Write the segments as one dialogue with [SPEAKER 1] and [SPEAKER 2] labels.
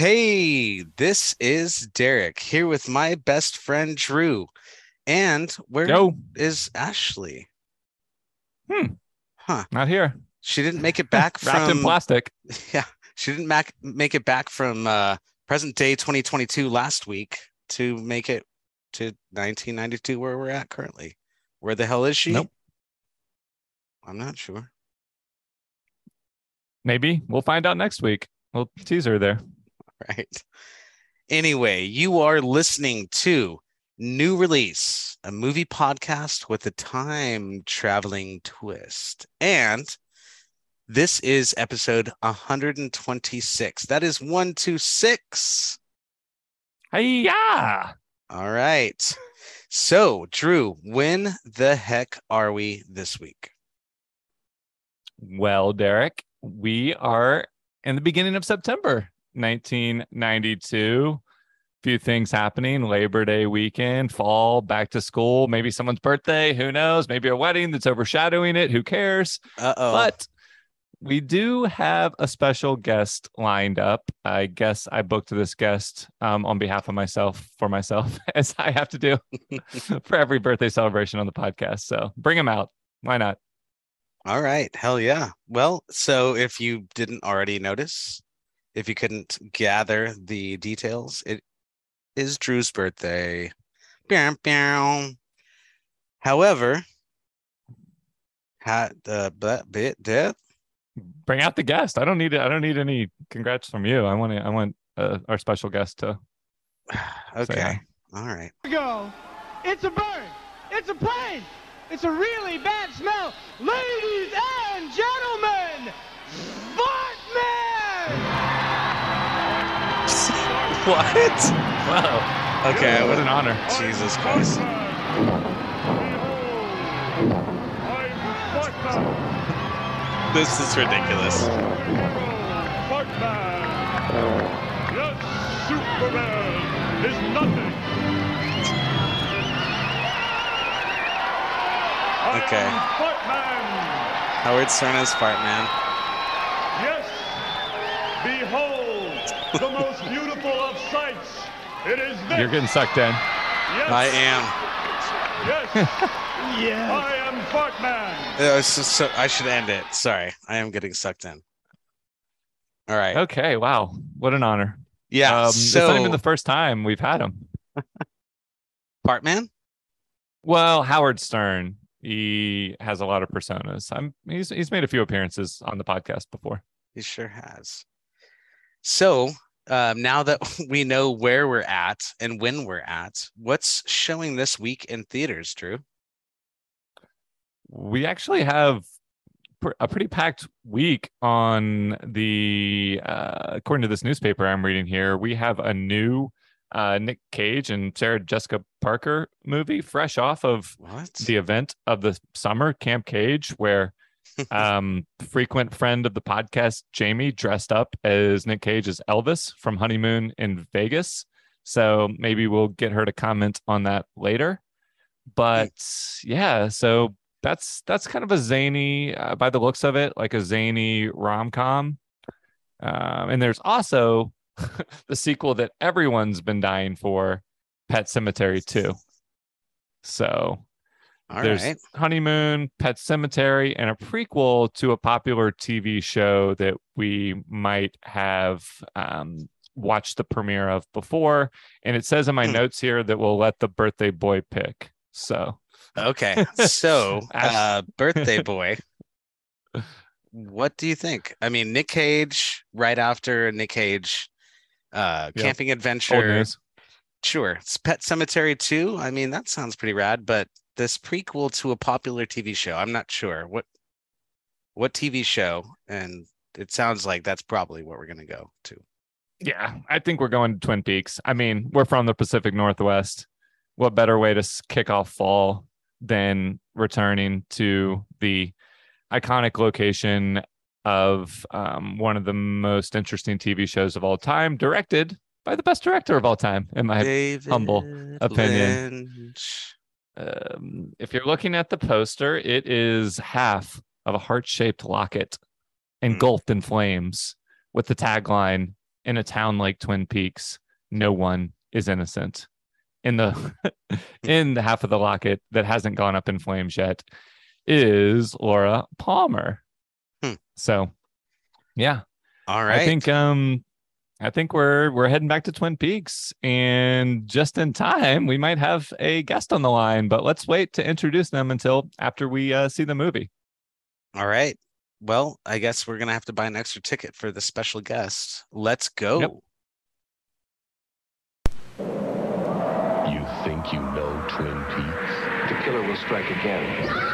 [SPEAKER 1] Hey, this is Derek here with my best friend Drew. And where is
[SPEAKER 2] Yo.
[SPEAKER 1] Ashley?
[SPEAKER 2] Hmm.
[SPEAKER 1] Huh.
[SPEAKER 2] Not here.
[SPEAKER 1] She didn't make it back
[SPEAKER 2] Wrapped
[SPEAKER 1] from
[SPEAKER 2] in plastic.
[SPEAKER 1] Yeah, she didn't mac- make it back from uh present day 2022 last week to make it to 1992 where we're at currently. Where the hell is she?
[SPEAKER 2] Nope.
[SPEAKER 1] I'm not sure.
[SPEAKER 2] Maybe we'll find out next week. We'll tease her there.
[SPEAKER 1] right? Anyway, you are listening to New Release, a movie podcast with a time traveling twist. And this is episode 126. That is 126.
[SPEAKER 2] Hey, yeah.
[SPEAKER 1] All right. So, Drew, when the heck are we this week?
[SPEAKER 2] Well, Derek, we are in the beginning of September 1992. Few things happening Labor Day weekend, fall, back to school, maybe someone's birthday. Who knows? Maybe a wedding that's overshadowing it. Who cares?
[SPEAKER 1] Uh oh.
[SPEAKER 2] But we do have a special guest lined up. I guess I booked this guest um, on behalf of myself for myself, as I have to do for every birthday celebration on the podcast. So bring him out. Why not?
[SPEAKER 1] All right. Hell yeah. Well, so if you didn't already notice, if you couldn't gather the details, it is Drew's birthday. Bow, bow. However, had the but bit death.
[SPEAKER 2] Bring out the guest. I don't need it. I don't need any congrats from you. I want to. I want uh, our special guest to.
[SPEAKER 1] Okay.
[SPEAKER 2] hi.
[SPEAKER 1] All right.
[SPEAKER 3] go. It's a bird. It's a plane. It's a really bad smell. Ladies and gentlemen,
[SPEAKER 1] what?
[SPEAKER 2] Wow.
[SPEAKER 1] Okay.
[SPEAKER 2] What an honor.
[SPEAKER 1] Jesus Christ. This is ridiculous.
[SPEAKER 4] Superman is nothing.
[SPEAKER 1] Okay. Howard Stern as Fartman.
[SPEAKER 4] Yes, behold the most beautiful of sights. It is this.
[SPEAKER 2] You're getting sucked in.
[SPEAKER 4] Yes,
[SPEAKER 1] I am.
[SPEAKER 4] Yes,
[SPEAKER 3] Yeah.
[SPEAKER 4] I am Fartman.
[SPEAKER 1] Uh, so, so I should end it. Sorry, I am getting sucked in. All right.
[SPEAKER 2] Okay. Wow. What an honor.
[SPEAKER 1] Yeah.
[SPEAKER 2] Um,
[SPEAKER 1] so
[SPEAKER 2] it's not even the first time we've had him.
[SPEAKER 1] Fartman.
[SPEAKER 2] Well, Howard Stern. He has a lot of personas. I'm. He's he's made a few appearances on the podcast before.
[SPEAKER 1] He sure has. So um, now that we know where we're at and when we're at, what's showing this week in theaters, Drew?
[SPEAKER 2] We actually have a pretty packed week on the. Uh, according to this newspaper I'm reading here, we have a new uh, Nick Cage and Sarah Jessica Parker movie, fresh off of
[SPEAKER 1] What?
[SPEAKER 2] the event of the summer, Camp Cage, where um, frequent friend of the podcast, Jamie, dressed up as Nick Cage as Elvis from Honeymoon in Vegas. So maybe we'll get her to comment on that later. But yeah, so that's that's kind of a zany, uh, by the looks of it, like a zany rom com. Um, and there's also the sequel that everyone's been dying for, Pet Sematary 2. So
[SPEAKER 1] All
[SPEAKER 2] there's
[SPEAKER 1] right.
[SPEAKER 2] honeymoon pet cemetery and a prequel to a popular tv show that we might have um, watched the premiere of before and it says in my
[SPEAKER 1] Hmm.
[SPEAKER 2] notes here that we'll let the birthday boy pick so
[SPEAKER 1] Okay. So, uh, birthday boy. What do you think? I mean, Nick Cage, right after Nick Cage, uh, camping
[SPEAKER 2] old
[SPEAKER 1] adventure. Sure. It's Pet Sematary 2. I mean, that sounds pretty rad, but this prequel to a popular TV show, I'm not sure. What what TV show? And it sounds like that's probably what we're gonna go to.
[SPEAKER 2] yeah i think we're going to twin peaks i mean we're from the pacific northwest what better way to kick off fall than returning to the iconic location of um, one of the most interesting TV shows of all time, directed by the best director of all time, in my
[SPEAKER 1] David
[SPEAKER 2] humble opinion.
[SPEAKER 1] Lynch.
[SPEAKER 2] Um, if you're looking at the poster, it is half of a heart shaped locket engulfed in flames with the tagline in a town like Twin Peaks, no one is innocent. In the in the half of the locket that hasn't gone up in flames yet is Laura Palmer.
[SPEAKER 1] Hmm.
[SPEAKER 2] So, yeah,
[SPEAKER 1] All right.
[SPEAKER 2] I think um I think we're we're heading back to Twin Peaks and just in time we might have a guest on the line, but let's wait to introduce them until after we uh, see the movie.
[SPEAKER 1] All right. Well, I guess we're gonna have to buy an extra ticket for the special guest. Let's go.
[SPEAKER 2] Yep.
[SPEAKER 5] You think you know Twin Peaks?
[SPEAKER 6] The killer will strike again.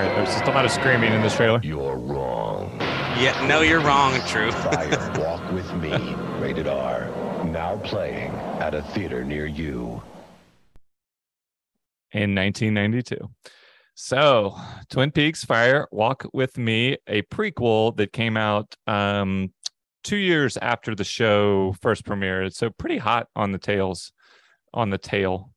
[SPEAKER 2] Right. There's just a lot of screaming in this trailer.
[SPEAKER 5] You're wrong.
[SPEAKER 1] Yeah, no, you're wrong, True.
[SPEAKER 5] Fire Walk with Me, rated R. Now playing at a theater near you.
[SPEAKER 2] in 1992. So, Twin Peaks Fire Walk with Me, a prequel that came out um, two years after the show first premiered. So, pretty hot on the tails, on the tail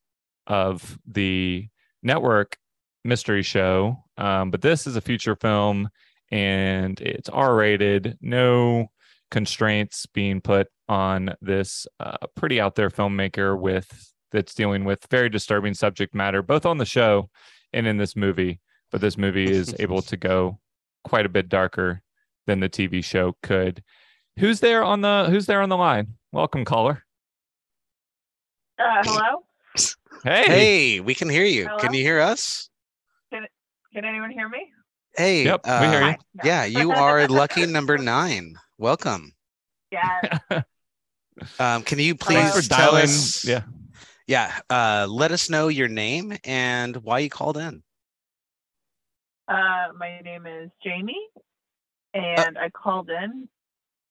[SPEAKER 2] of the network mystery show. Um, but this is a feature film and it's R rated, no constraints being put on this uh, pretty out there filmmaker with that's dealing with very disturbing subject matter, both on the show and in this movie. But this movie is able to go quite a bit darker than the TV show could. Who's there on the Who's there on the line? Welcome, caller.
[SPEAKER 7] Uh, hello?
[SPEAKER 2] Hey,
[SPEAKER 1] Hey, we can hear you. Can you hear us?
[SPEAKER 7] Can anyone hear me?
[SPEAKER 1] Hey,
[SPEAKER 2] Yep, we
[SPEAKER 1] uh,
[SPEAKER 2] hear you.
[SPEAKER 7] No.
[SPEAKER 1] Yeah, you are lucky number nine. Welcome.
[SPEAKER 7] Yeah.
[SPEAKER 1] Um, can you please
[SPEAKER 2] thanks for
[SPEAKER 1] tell
[SPEAKER 2] dialing.
[SPEAKER 1] us?
[SPEAKER 2] Yeah,
[SPEAKER 1] Yeah. Uh, let us know your name and why you called in.
[SPEAKER 7] Uh, my name is Jamie, and I called in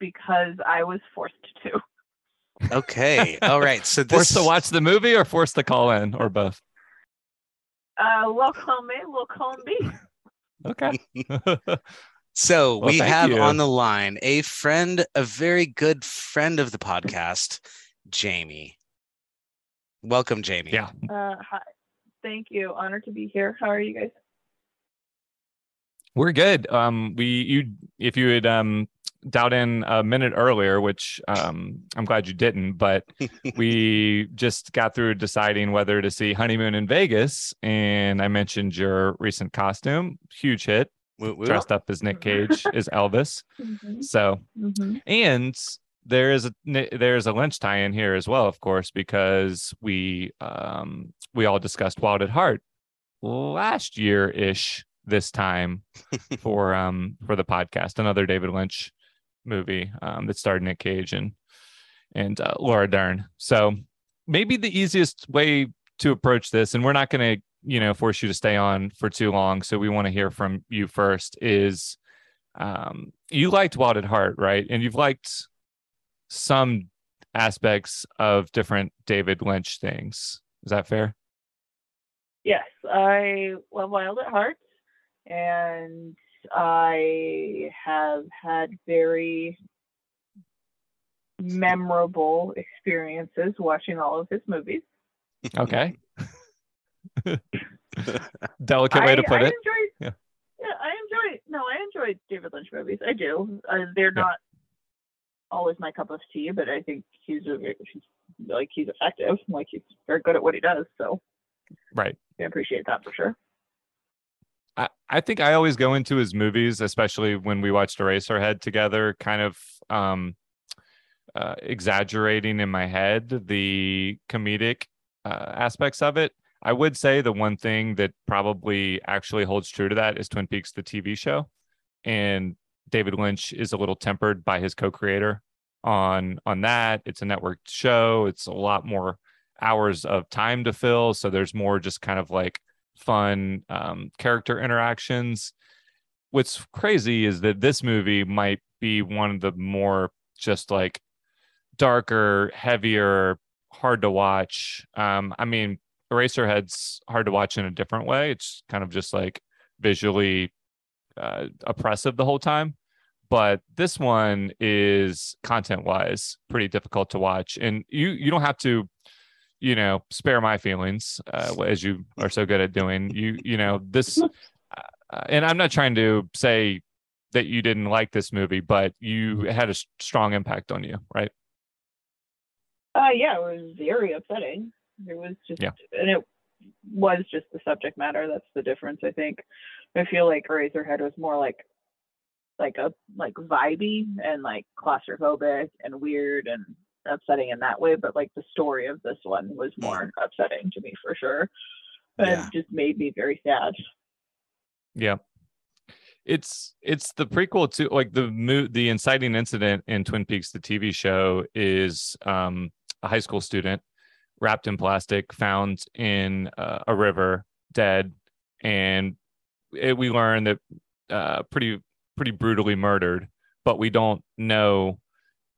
[SPEAKER 7] because I was forced to.
[SPEAKER 1] Okay. All right. So this
[SPEAKER 2] forced to watch the movie or forced to call in or both.
[SPEAKER 7] Uh, welcome A, welcome B.
[SPEAKER 2] Okay.
[SPEAKER 1] So
[SPEAKER 2] Well,
[SPEAKER 1] we have
[SPEAKER 2] you.
[SPEAKER 1] on the line a friend, a very good friend of the podcast, Jamie. Welcome, Jamie.
[SPEAKER 2] yeah.
[SPEAKER 7] Uh, hi. Thank you. Honored to be here. How are you guys?
[SPEAKER 2] We're good. Um, we you if you had um dialed in a minute earlier, which um I'm glad you didn't, but we just got through deciding whether to see Honeymoon in Vegas, and I mentioned your recent costume, huge hit,
[SPEAKER 1] Woo, woo.
[SPEAKER 2] dressed up as Nick Cage as Elvis.
[SPEAKER 7] Mm-hmm.
[SPEAKER 2] So
[SPEAKER 7] Mm-hmm.
[SPEAKER 2] and there is a there's a Lynch tie-in here as well, of course, because we um we all discussed Wild at Heart last year ish this time for um for the podcast, another David Lynch movie um that starred Nick Cage and and uh, Laura Dern. So maybe the easiest way to approach this, and we're not going to you know force you to stay on for too long, so we want to hear from you first. Is um you liked Wild at Heart, right? And you've liked some aspects of different David Lynch things. Is that fair?
[SPEAKER 7] Yes, I love Wild at Heart, and I have had very memorable experiences watching all of his movies.
[SPEAKER 2] Okay. Delicate way to
[SPEAKER 7] I-
[SPEAKER 2] put
[SPEAKER 7] I
[SPEAKER 2] it.
[SPEAKER 7] Enjoy,
[SPEAKER 2] Yeah.
[SPEAKER 7] yeah, I enjoy. No, I enjoy David Lynch movies. I do. Uh, they're
[SPEAKER 2] Yeah.
[SPEAKER 7] not always my cup of tea, but I think he's a he's like he's effective. Like he's very good at what he does. So
[SPEAKER 2] Right.
[SPEAKER 7] I appreciate that for sure.
[SPEAKER 2] I, I think I always go into his movies, especially when we watched Eraserhead together, kind of um, uh, exaggerating in my head the comedic uh, aspects of it. I would say the one thing that probably actually holds true to that is Twin Peaks, the TV show. And David Lynch is a little tempered by his co-creator on on that. It's a network show. It's a lot more hours of time to fill. So there's more just kind of like fun um, character interactions. What's crazy is that this movie might be one of the more just like darker, heavier, hard to watch. Um, I mean, Eraserhead's hard to watch in a different way. It's kind of just like visually uh, oppressive the whole time. but this one is content wise pretty difficult to watch, and you you don't have to, you know, spare my feelings uh, as you are so good at doing. You you know this, uh, and I'm not trying to say that you didn't like this movie, but you had a strong impact on you, right?
[SPEAKER 7] Uh, yeah, it was very upsetting. It was just,
[SPEAKER 2] Yeah.
[SPEAKER 7] and it was just the subject matter. That's the difference, I think. I feel like Eraserhead was more like, like a like vibey and like claustrophobic and weird and upsetting in that way. But like the story of this one was more upsetting to me for sure, and
[SPEAKER 1] Yeah.
[SPEAKER 7] just made me very sad.
[SPEAKER 2] Yeah. It's it's the prequel to like the mo- the inciting incident in Twin Peaks the TV show is um a high school student wrapped in plastic found in uh, a river dead and it, we learn that uh pretty pretty brutally murdered but we don't know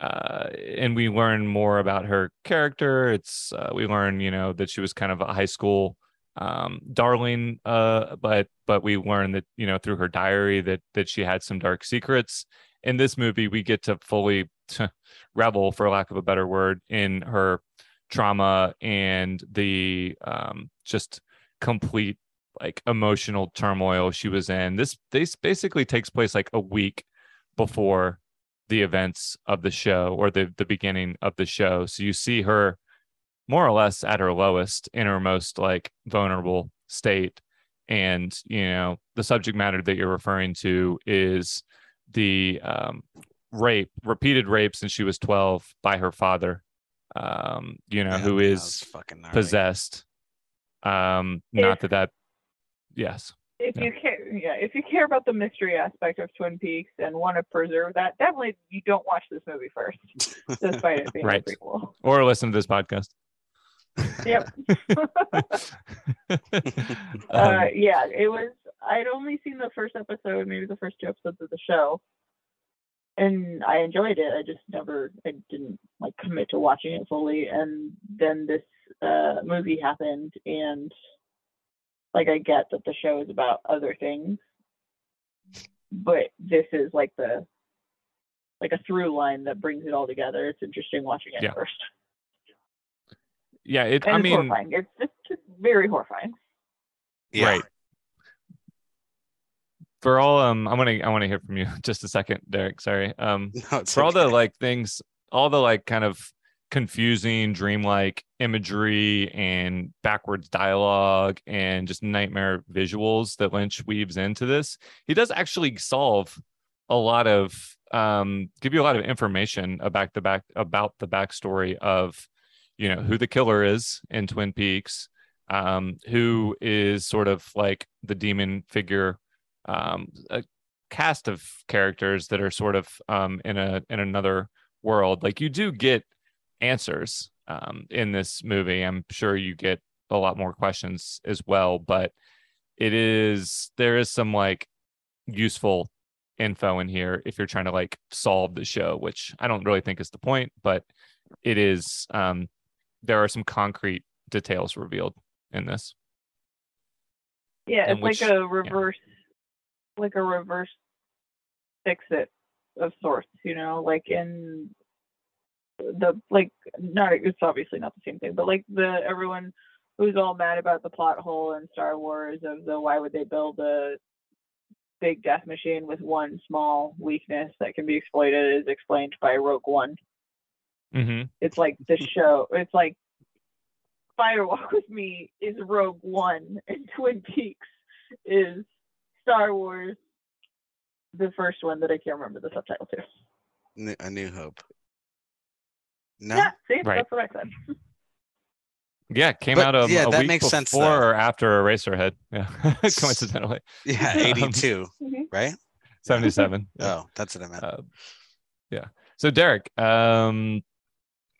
[SPEAKER 2] uh and we learn more about her character. It's uh, we learn you know that she was kind of a high school um darling uh but but we learn that you know through her diary that that she had some dark secrets. In this movie we get to fully revel for lack of a better word in her trauma and the um just complete like emotional turmoil she was in. This this basically takes place like a week before the events of the show or the the beginning of the show so you see her more or less at her lowest in her most like vulnerable state and you know the subject matter that you're referring to is the um, rape repeated rape since she was 12 by her father um you know
[SPEAKER 1] Yeah,
[SPEAKER 2] who
[SPEAKER 1] that
[SPEAKER 2] is
[SPEAKER 1] was fucking gnarly.
[SPEAKER 2] possessed um not that that yes
[SPEAKER 7] If
[SPEAKER 2] Yeah.
[SPEAKER 7] you care, yeah, if you care about the mystery aspect of Twin Peaks and want to preserve that, definitely you don't watch this movie first, despite it being
[SPEAKER 2] Right.
[SPEAKER 7] a prequel.
[SPEAKER 2] or listen to this podcast
[SPEAKER 7] Yep.
[SPEAKER 2] Um,
[SPEAKER 7] uh, yeah, it was. I'd only seen the first episode, maybe the first two episodes of the show, and I enjoyed it. I just never, I didn't like commit to watching it fully. And then this uh, movie happened, and like I get that the show is about other things, but this is like the like a through line that brings it all together. It's interesting watching it
[SPEAKER 2] Yeah.
[SPEAKER 7] first,
[SPEAKER 2] yeah it
[SPEAKER 7] and
[SPEAKER 2] i
[SPEAKER 7] it's
[SPEAKER 2] mean
[SPEAKER 7] horrifying. It's just, just very horrifying.
[SPEAKER 1] Yeah.
[SPEAKER 2] Right. for all um i want to i want to hear from you just a second derek sorry um
[SPEAKER 1] No, it's
[SPEAKER 2] for all the like things all the like kind of confusing dreamlike imagery and backwards dialogue and just nightmare visuals that lynch weaves into this. He does actually solve a lot of um give you a lot of information about the back about the backstory of you know who the killer is in twin peaks um who is sort of like the demon figure um a cast of characters that are sort of um in a in another world. Like you do get answers um in this movie i'm sure you get a lot more questions as well but it is there is some like useful info in here if you're trying to like solve the show which i don't really think is the point but it is um there are some concrete details revealed in this
[SPEAKER 7] Yeah, it's
[SPEAKER 2] which-
[SPEAKER 7] like a reverse, like a reverse fix it of sorts. You know, like in the like not it's obviously not the same thing, but like the everyone who's all mad about the plot hole in Star Wars of the why would they build a big death machine with one small weakness that can be exploited is explained by Rogue One.
[SPEAKER 2] mm-hmm.
[SPEAKER 7] It's like the show. It's like Firewalk with Me is Rogue One, and Twin Peaks is Star Wars, the first one that I can't remember the subtitle to.
[SPEAKER 1] A new hope. No,
[SPEAKER 7] Yeah, see,
[SPEAKER 2] Right.
[SPEAKER 7] that's what I said.
[SPEAKER 2] yeah came
[SPEAKER 1] But,
[SPEAKER 2] out of
[SPEAKER 1] yeah,
[SPEAKER 2] a
[SPEAKER 1] that
[SPEAKER 2] week
[SPEAKER 1] makes
[SPEAKER 2] before
[SPEAKER 1] sense, though.
[SPEAKER 2] or after eraserhead yeah coincidentally
[SPEAKER 1] yeah,
[SPEAKER 2] Um,
[SPEAKER 1] eighty-two,
[SPEAKER 7] Mhm.
[SPEAKER 1] right?
[SPEAKER 2] 77 yeah.
[SPEAKER 1] Oh, that's what I meant.
[SPEAKER 2] Uh, yeah. So Derek, um,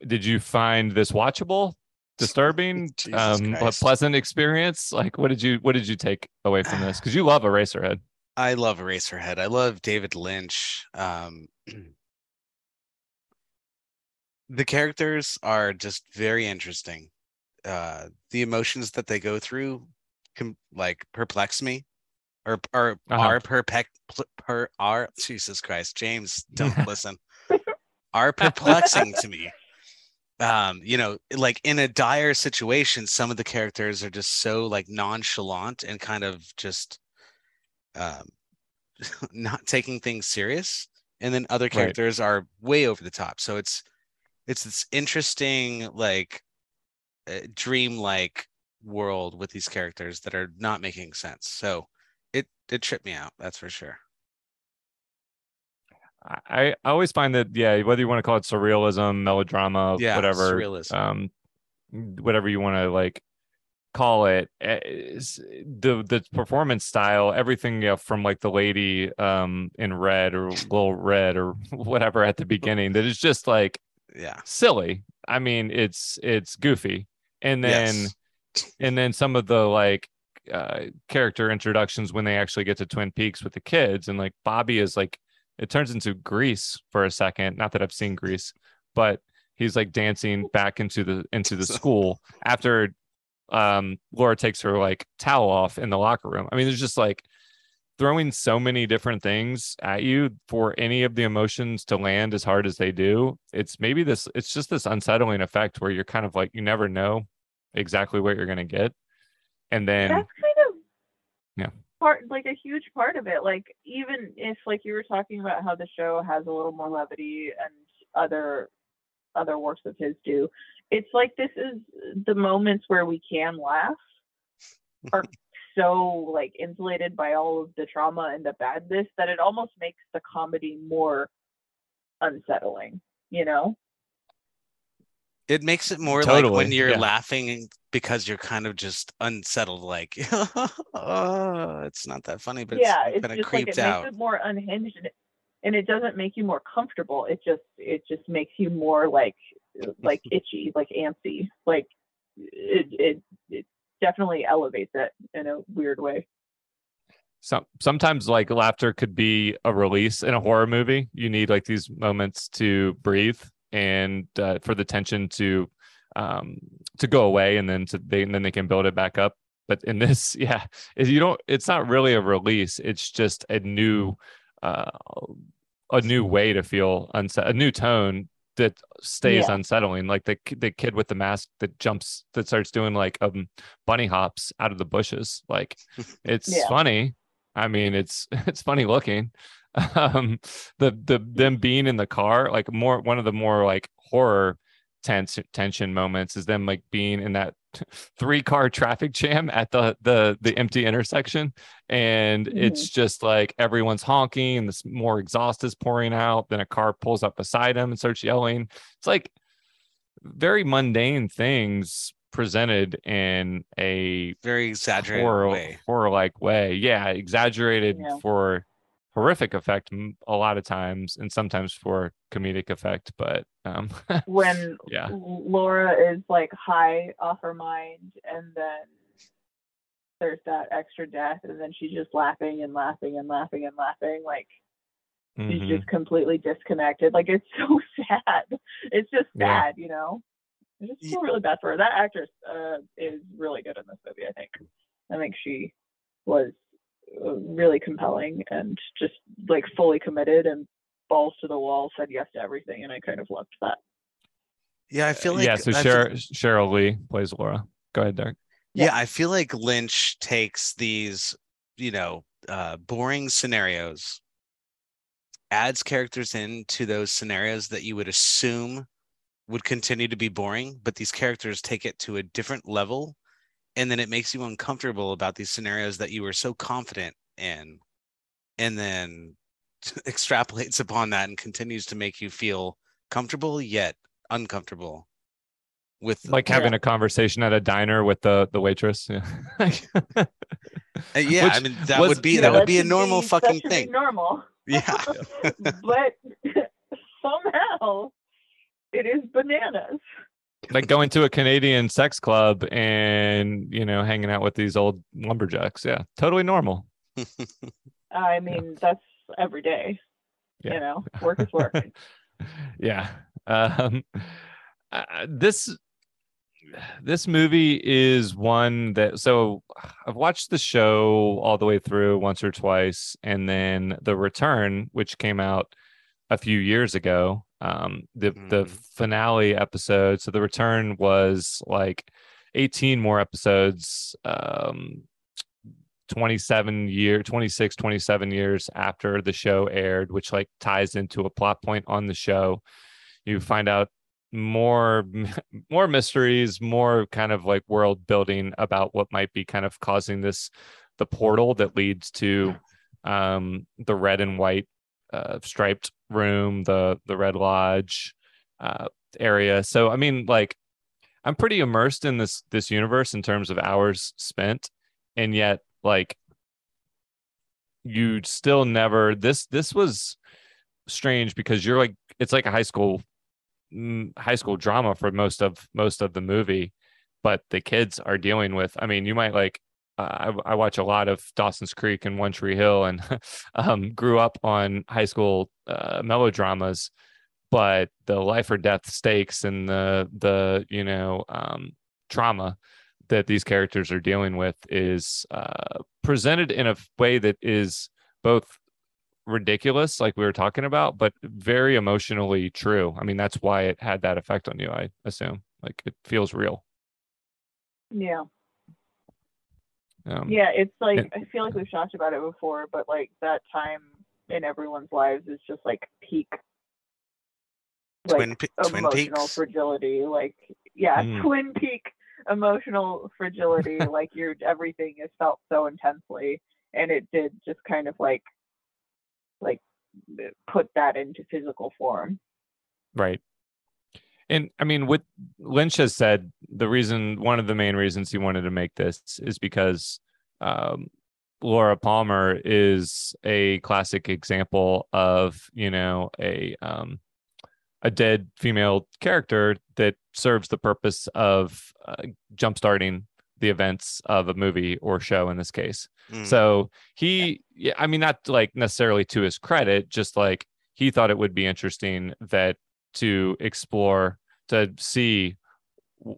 [SPEAKER 2] did you find this watchable, disturbing,
[SPEAKER 1] Jesus
[SPEAKER 2] um, a pleasant experience? Like, what did you what did you take away from this? Because you love Eraserhead.
[SPEAKER 1] I love Eraserhead. I love David Lynch. Um, the characters are just very interesting. Uh, the emotions that they go through, com- like perplex me. or or
[SPEAKER 2] Uh-huh.
[SPEAKER 1] are perpec per are Jesus Christ, James, don't listen. Are perplexing to me. Um, you know, like in a dire situation, some of the characters are just so like nonchalant and kind of just um not taking things serious. And then other characters are way over the top. So it's it's this interesting like uh, dream-like world with these characters that are not making sense. So it it tripped me out, that's for sure.
[SPEAKER 2] I, I always find that yeah, whether you want to call it surrealism, melodrama,
[SPEAKER 1] Yeah,
[SPEAKER 2] whatever,
[SPEAKER 1] surrealism.
[SPEAKER 2] um, whatever you want to like call it, eh, the the performance style, everything you know, from like the lady um in red or little red or whatever at the beginning that is just like
[SPEAKER 1] Yeah.
[SPEAKER 2] silly. I mean, it's it's goofy, and then
[SPEAKER 1] Yes.
[SPEAKER 2] and then some of the like uh character introductions when they actually get to Twin Peaks with the kids, and like Bobby is like it turns into Grease for a second. Not that I've seen Grease, but he's like dancing back into the into the school after um Laura takes her like towel off in the locker room. I mean, there's just like throwing so many different things at you for any of the emotions to land as hard as they do. It's maybe this it's just this unsettling effect where you're kind of like you never know exactly what you're gonna get. And then
[SPEAKER 7] that's kind of
[SPEAKER 2] Yeah.
[SPEAKER 7] part like a huge part of it like even if like you were talking about how the show has a little more levity and other other works of his do it's like this is the moments where we can laugh are so like insulated by all of the trauma and the badness that it almost makes the comedy more unsettling you know
[SPEAKER 1] It makes it more like when you're
[SPEAKER 2] yeah.
[SPEAKER 1] laughing because you're kind of just unsettled, like oh, it's not that funny, but
[SPEAKER 7] yeah
[SPEAKER 1] it's
[SPEAKER 7] it's
[SPEAKER 1] kind of
[SPEAKER 7] just like
[SPEAKER 1] creeped
[SPEAKER 7] it
[SPEAKER 1] out.
[SPEAKER 7] makes it more unhinged and it, and it doesn't make you more comfortable it just it just makes you more like like itchy like antsy like it it, it definitely elevates it in a weird way
[SPEAKER 2] some sometimes like laughter could be a release in a horror movie. You need like these moments to breathe and uh, for the tension to um to go away and then to they and then they can build it back up. But in this, yeah, is you don't it's not really a release. It's just a new uh a new way to feel unset a new tone that stays
[SPEAKER 7] Yeah.
[SPEAKER 2] unsettling like the the kid with the mask that jumps that starts doing like um bunny hops out of the bushes like it's
[SPEAKER 7] Yeah.
[SPEAKER 2] funny i mean it's it's funny looking um the the them being in the car like more one of the more like horror tense tension moments is them like being in that three car traffic jam at the the the empty intersection. And it's mm-hmm. just like everyone's honking and this more exhaust is pouring out. Then a car pulls up beside him and starts yelling. It's like very mundane things presented in a
[SPEAKER 1] Very exaggerated
[SPEAKER 2] horror
[SPEAKER 1] way.
[SPEAKER 2] horror like way. Yeah exaggerated
[SPEAKER 7] Yeah.
[SPEAKER 2] for horrific effect a lot of times and sometimes for comedic effect but um
[SPEAKER 7] when
[SPEAKER 2] Yeah.
[SPEAKER 7] laura is like high off her mind and then there's that extra death and then she's just laughing and laughing and laughing and laughing like she's
[SPEAKER 2] mhm.
[SPEAKER 7] just completely disconnected. Like it's so sad. It's just
[SPEAKER 2] Yeah.
[SPEAKER 7] sad, you know. I just feel really bad for her. That actress uh, is really good in this movie. I think. I think she was really compelling and just like fully committed and balls to the wall, said yes to everything, and I kind of loved that.
[SPEAKER 1] Yeah, I feel like
[SPEAKER 2] yeah so
[SPEAKER 1] I
[SPEAKER 2] Sheryl, sheryl lee plays laura go ahead derek
[SPEAKER 1] yeah i feel like lynch takes these you know uh boring scenarios adds characters into those scenarios that you would assume would continue to be boring but these characters take it to a different level and then it makes you uncomfortable about these scenarios that you were so confident in and then extrapolates upon that and continues to make you feel comfortable yet uncomfortable with
[SPEAKER 2] like having a conversation at a diner with the the waitress yeah
[SPEAKER 1] Uh, yeah, I mean that
[SPEAKER 2] was-
[SPEAKER 1] would be
[SPEAKER 2] you
[SPEAKER 1] that
[SPEAKER 2] know,
[SPEAKER 1] would be a normal
[SPEAKER 7] that
[SPEAKER 1] fucking thing.
[SPEAKER 7] normal.
[SPEAKER 1] Yeah.
[SPEAKER 7] but somehow it is bananas.
[SPEAKER 2] Like going to a canadian sex club and you know hanging out with these old lumberjacks yeah totally normal
[SPEAKER 7] I mean, that's every day.
[SPEAKER 2] Yeah.
[SPEAKER 7] You know, work is work.
[SPEAKER 2] yeah um uh, this this movie is one that so I've watched the show all the way through once or twice, and then the return, which came out a few years ago. Um, the the
[SPEAKER 1] Mhm.
[SPEAKER 2] finale episode. So the return was like 18 more episodes. Um, 27 year 26 27 years after the show aired which like ties into a plot point on the show you find out more more mysteries more kind of like world building about what might be kind of causing this the portal that leads to um the red and white uh striped room the the red lodge uh area. So i mean like i'm pretty immersed in this this universe in terms of hours spent. And yet like you still never this this was strange because you're like it's like a high school mm, high school drama for most of most of the movie but the kids are dealing with i mean you might like I, I watch a lot of dawson's creek and one tree hill and um, grew up on high school uh, melodramas but the life or death stakes and the the you know um, trauma that these characters are dealing with is uh, presented in a way that is both ridiculous, like we were talking about, but very emotionally true. I mean, that's why it had that effect on you, I assume. Like it feels real.
[SPEAKER 7] Yeah.
[SPEAKER 2] Um,
[SPEAKER 7] Yeah, it's like
[SPEAKER 2] and-
[SPEAKER 7] I feel like we've talked about it before, but like that time in everyone's lives is just like peak like
[SPEAKER 1] Twin Pe- Twin
[SPEAKER 7] emotional
[SPEAKER 1] Peaks.
[SPEAKER 7] fragility. Like yeah,
[SPEAKER 2] Mm.
[SPEAKER 7] twin peak emotional fragility. like your everything is felt so intensely and it did just kind of like like put that into physical form.
[SPEAKER 2] Right. And I mean, what Lynch has said, the reason, one of the main reasons he wanted to make this is because um, Laura Palmer is a classic example of, you know, a um, a dead female character that serves the purpose of uh, jumpstarting the events of a movie or show in this case.
[SPEAKER 1] Mm.
[SPEAKER 2] So he, yeah, I mean, not like necessarily to his credit, just like he thought it would be interesting that to explore, to see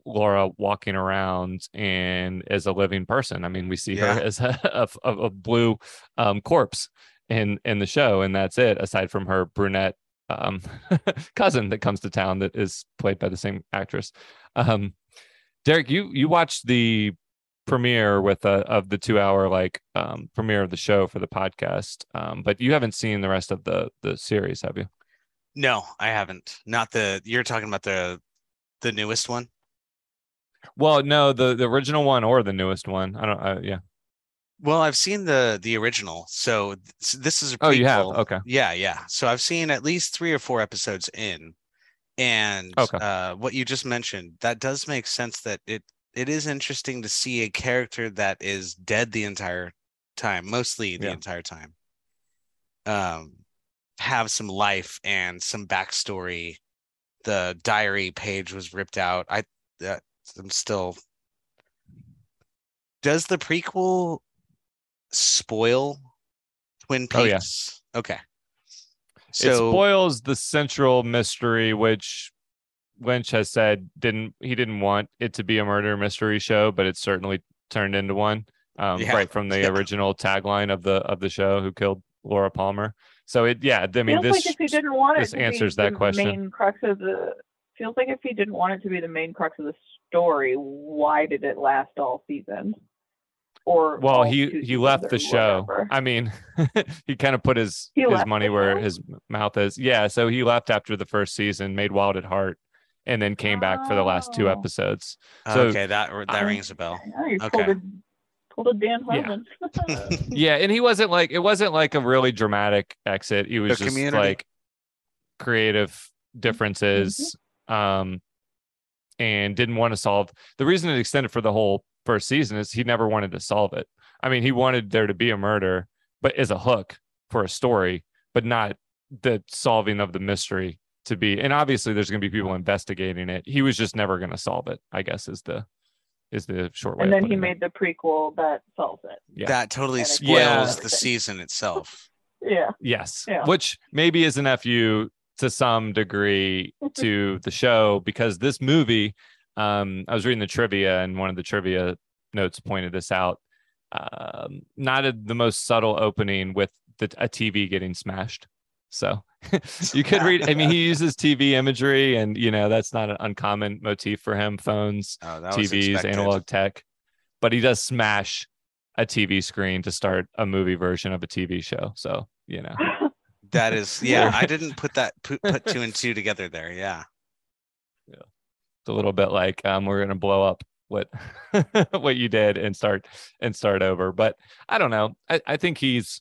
[SPEAKER 2] Laura walking around and as a living person. I mean, we see
[SPEAKER 1] Yeah.
[SPEAKER 2] her as a, a, a- blue um, corpse in in the show, and that's it. Aside from her brunette um, cousin that comes to town that is played by the same actress. Um, Derek, you you watched the premiere with a, of the two hour like um, premiere of the show for the podcast, um, but you haven't seen the rest of the the series, have you?
[SPEAKER 1] No, I haven't. Not the you're talking about the the newest one.
[SPEAKER 2] Well, no, the the original one or the newest one. I don't. Uh, yeah.
[SPEAKER 1] Well, I've seen the the original, so th- this is a
[SPEAKER 2] Oh, you have? Okay.
[SPEAKER 1] Yeah, yeah. So I've seen at least three or four episodes in, and
[SPEAKER 2] Okay.
[SPEAKER 1] uh, what you just mentioned that does make sense. That it it is interesting to see a character that is dead the entire time, mostly the
[SPEAKER 2] Yeah.
[SPEAKER 1] entire time, um, have some life and some backstory. The diary page was ripped out. I that I'm still. Does the prequel spoil Twin
[SPEAKER 2] Peaks? Oh,
[SPEAKER 1] yes. Okay.
[SPEAKER 2] it spoils the central mystery, which Lynch has said didn't he didn't want it to be a murder mystery show, but it certainly turned into one. Um,
[SPEAKER 1] Yeah.
[SPEAKER 2] right from the
[SPEAKER 1] Yeah.
[SPEAKER 2] original tagline of the of the show, "Who killed Laura Palmer?" So it, yeah, I mean,
[SPEAKER 7] feels
[SPEAKER 2] this
[SPEAKER 7] like if he didn't want
[SPEAKER 2] this
[SPEAKER 7] to
[SPEAKER 2] answers that
[SPEAKER 7] the
[SPEAKER 2] question.
[SPEAKER 7] main crux of the feels like if he didn't want it to be the main crux of the story, why did it last all season? Or
[SPEAKER 2] well, he he left the show.
[SPEAKER 7] whatever?
[SPEAKER 2] I mean, he kind of put his
[SPEAKER 7] He
[SPEAKER 2] his money where
[SPEAKER 7] show?
[SPEAKER 2] his mouth is. Yeah, so he left after the first season, made Wild at Heart, and then came back for the last two
[SPEAKER 7] oh.
[SPEAKER 2] episodes. So-
[SPEAKER 1] okay, that that
[SPEAKER 7] I-
[SPEAKER 1] rings a bell. Okay.
[SPEAKER 7] Pulled a Dan
[SPEAKER 2] Yeah.
[SPEAKER 7] Harmon.
[SPEAKER 2] yeah and he wasn't like it wasn't like a really dramatic exit he was
[SPEAKER 1] The
[SPEAKER 2] just
[SPEAKER 1] community.
[SPEAKER 2] like creative differences um and didn't want to solve the reason it extended for the whole first season is he never wanted to solve it i mean he wanted there to be a murder but as a hook for a story but not the solving of the mystery to be and obviously there's going to be people investigating it he was just never going to solve it i guess is the is the short way
[SPEAKER 7] and then he
[SPEAKER 2] putting it.
[SPEAKER 7] made the prequel that solves it.
[SPEAKER 2] Yeah.
[SPEAKER 1] That totally
[SPEAKER 7] And
[SPEAKER 1] spoils
[SPEAKER 2] Yeah.
[SPEAKER 1] the season itself.
[SPEAKER 7] Yeah.
[SPEAKER 2] Yes.
[SPEAKER 7] Yeah.
[SPEAKER 2] Which maybe is an FU to some degree to the show because this movie um, I was reading the trivia, and one of the trivia notes pointed this out. Um, not a, the most subtle opening with the, a TV getting smashed. So you could read. I mean, he uses TV imagery, and you know that's not an uncommon motif for him. Phones,
[SPEAKER 1] Oh,
[SPEAKER 2] TVs, analog tech, but he does smash a TV screen to start a movie version of a TV show. So you know,
[SPEAKER 1] That is, yeah. I didn't put that put, put two and two together there. Yeah.
[SPEAKER 2] it's a little bit like um, we're gonna blow up what what you did and start and start over. But I don't know. I, I think he's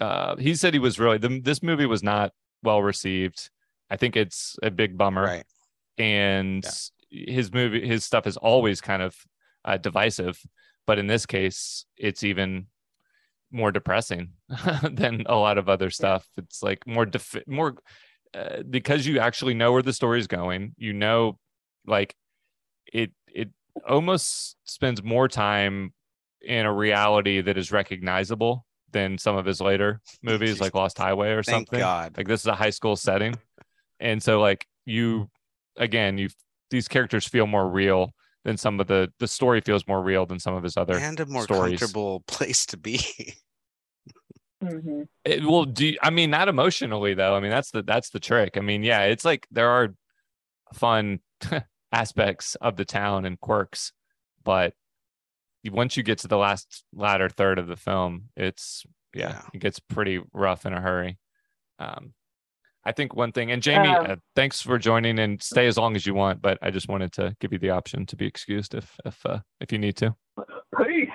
[SPEAKER 2] uh, he said he was really the, this movie was not well received. I think it's a big bummer.
[SPEAKER 1] Right.
[SPEAKER 2] and his movie his stuff is always kind of uh, divisive but in this case it's even more depressing than a lot of other stuff it's like more more uh, because you actually know where the story's going you know like it it almost spends more time in a reality that is recognizable than some of his later movies like lost highway or
[SPEAKER 1] Thank
[SPEAKER 2] something
[SPEAKER 1] God.
[SPEAKER 2] like this is a high school setting and so like you again you these characters feel more real than some of the the story feels more real than some of his other
[SPEAKER 1] and a more
[SPEAKER 2] stories.
[SPEAKER 1] comfortable place to be.
[SPEAKER 7] hmm
[SPEAKER 2] it will do i mean not emotionally though i mean that's the that's the trick i mean yeah it's like there are fun aspects of the town and quirks but you- once you get to the last latter third of the film it's yeah,
[SPEAKER 1] Yeah.
[SPEAKER 2] it gets pretty rough in a hurry um i think one thing and jamie
[SPEAKER 7] Um,
[SPEAKER 2] uh, thanks for joining and stay as long as you want but i just wanted to give you the option to be excused if if uh, if you need to
[SPEAKER 7] Please.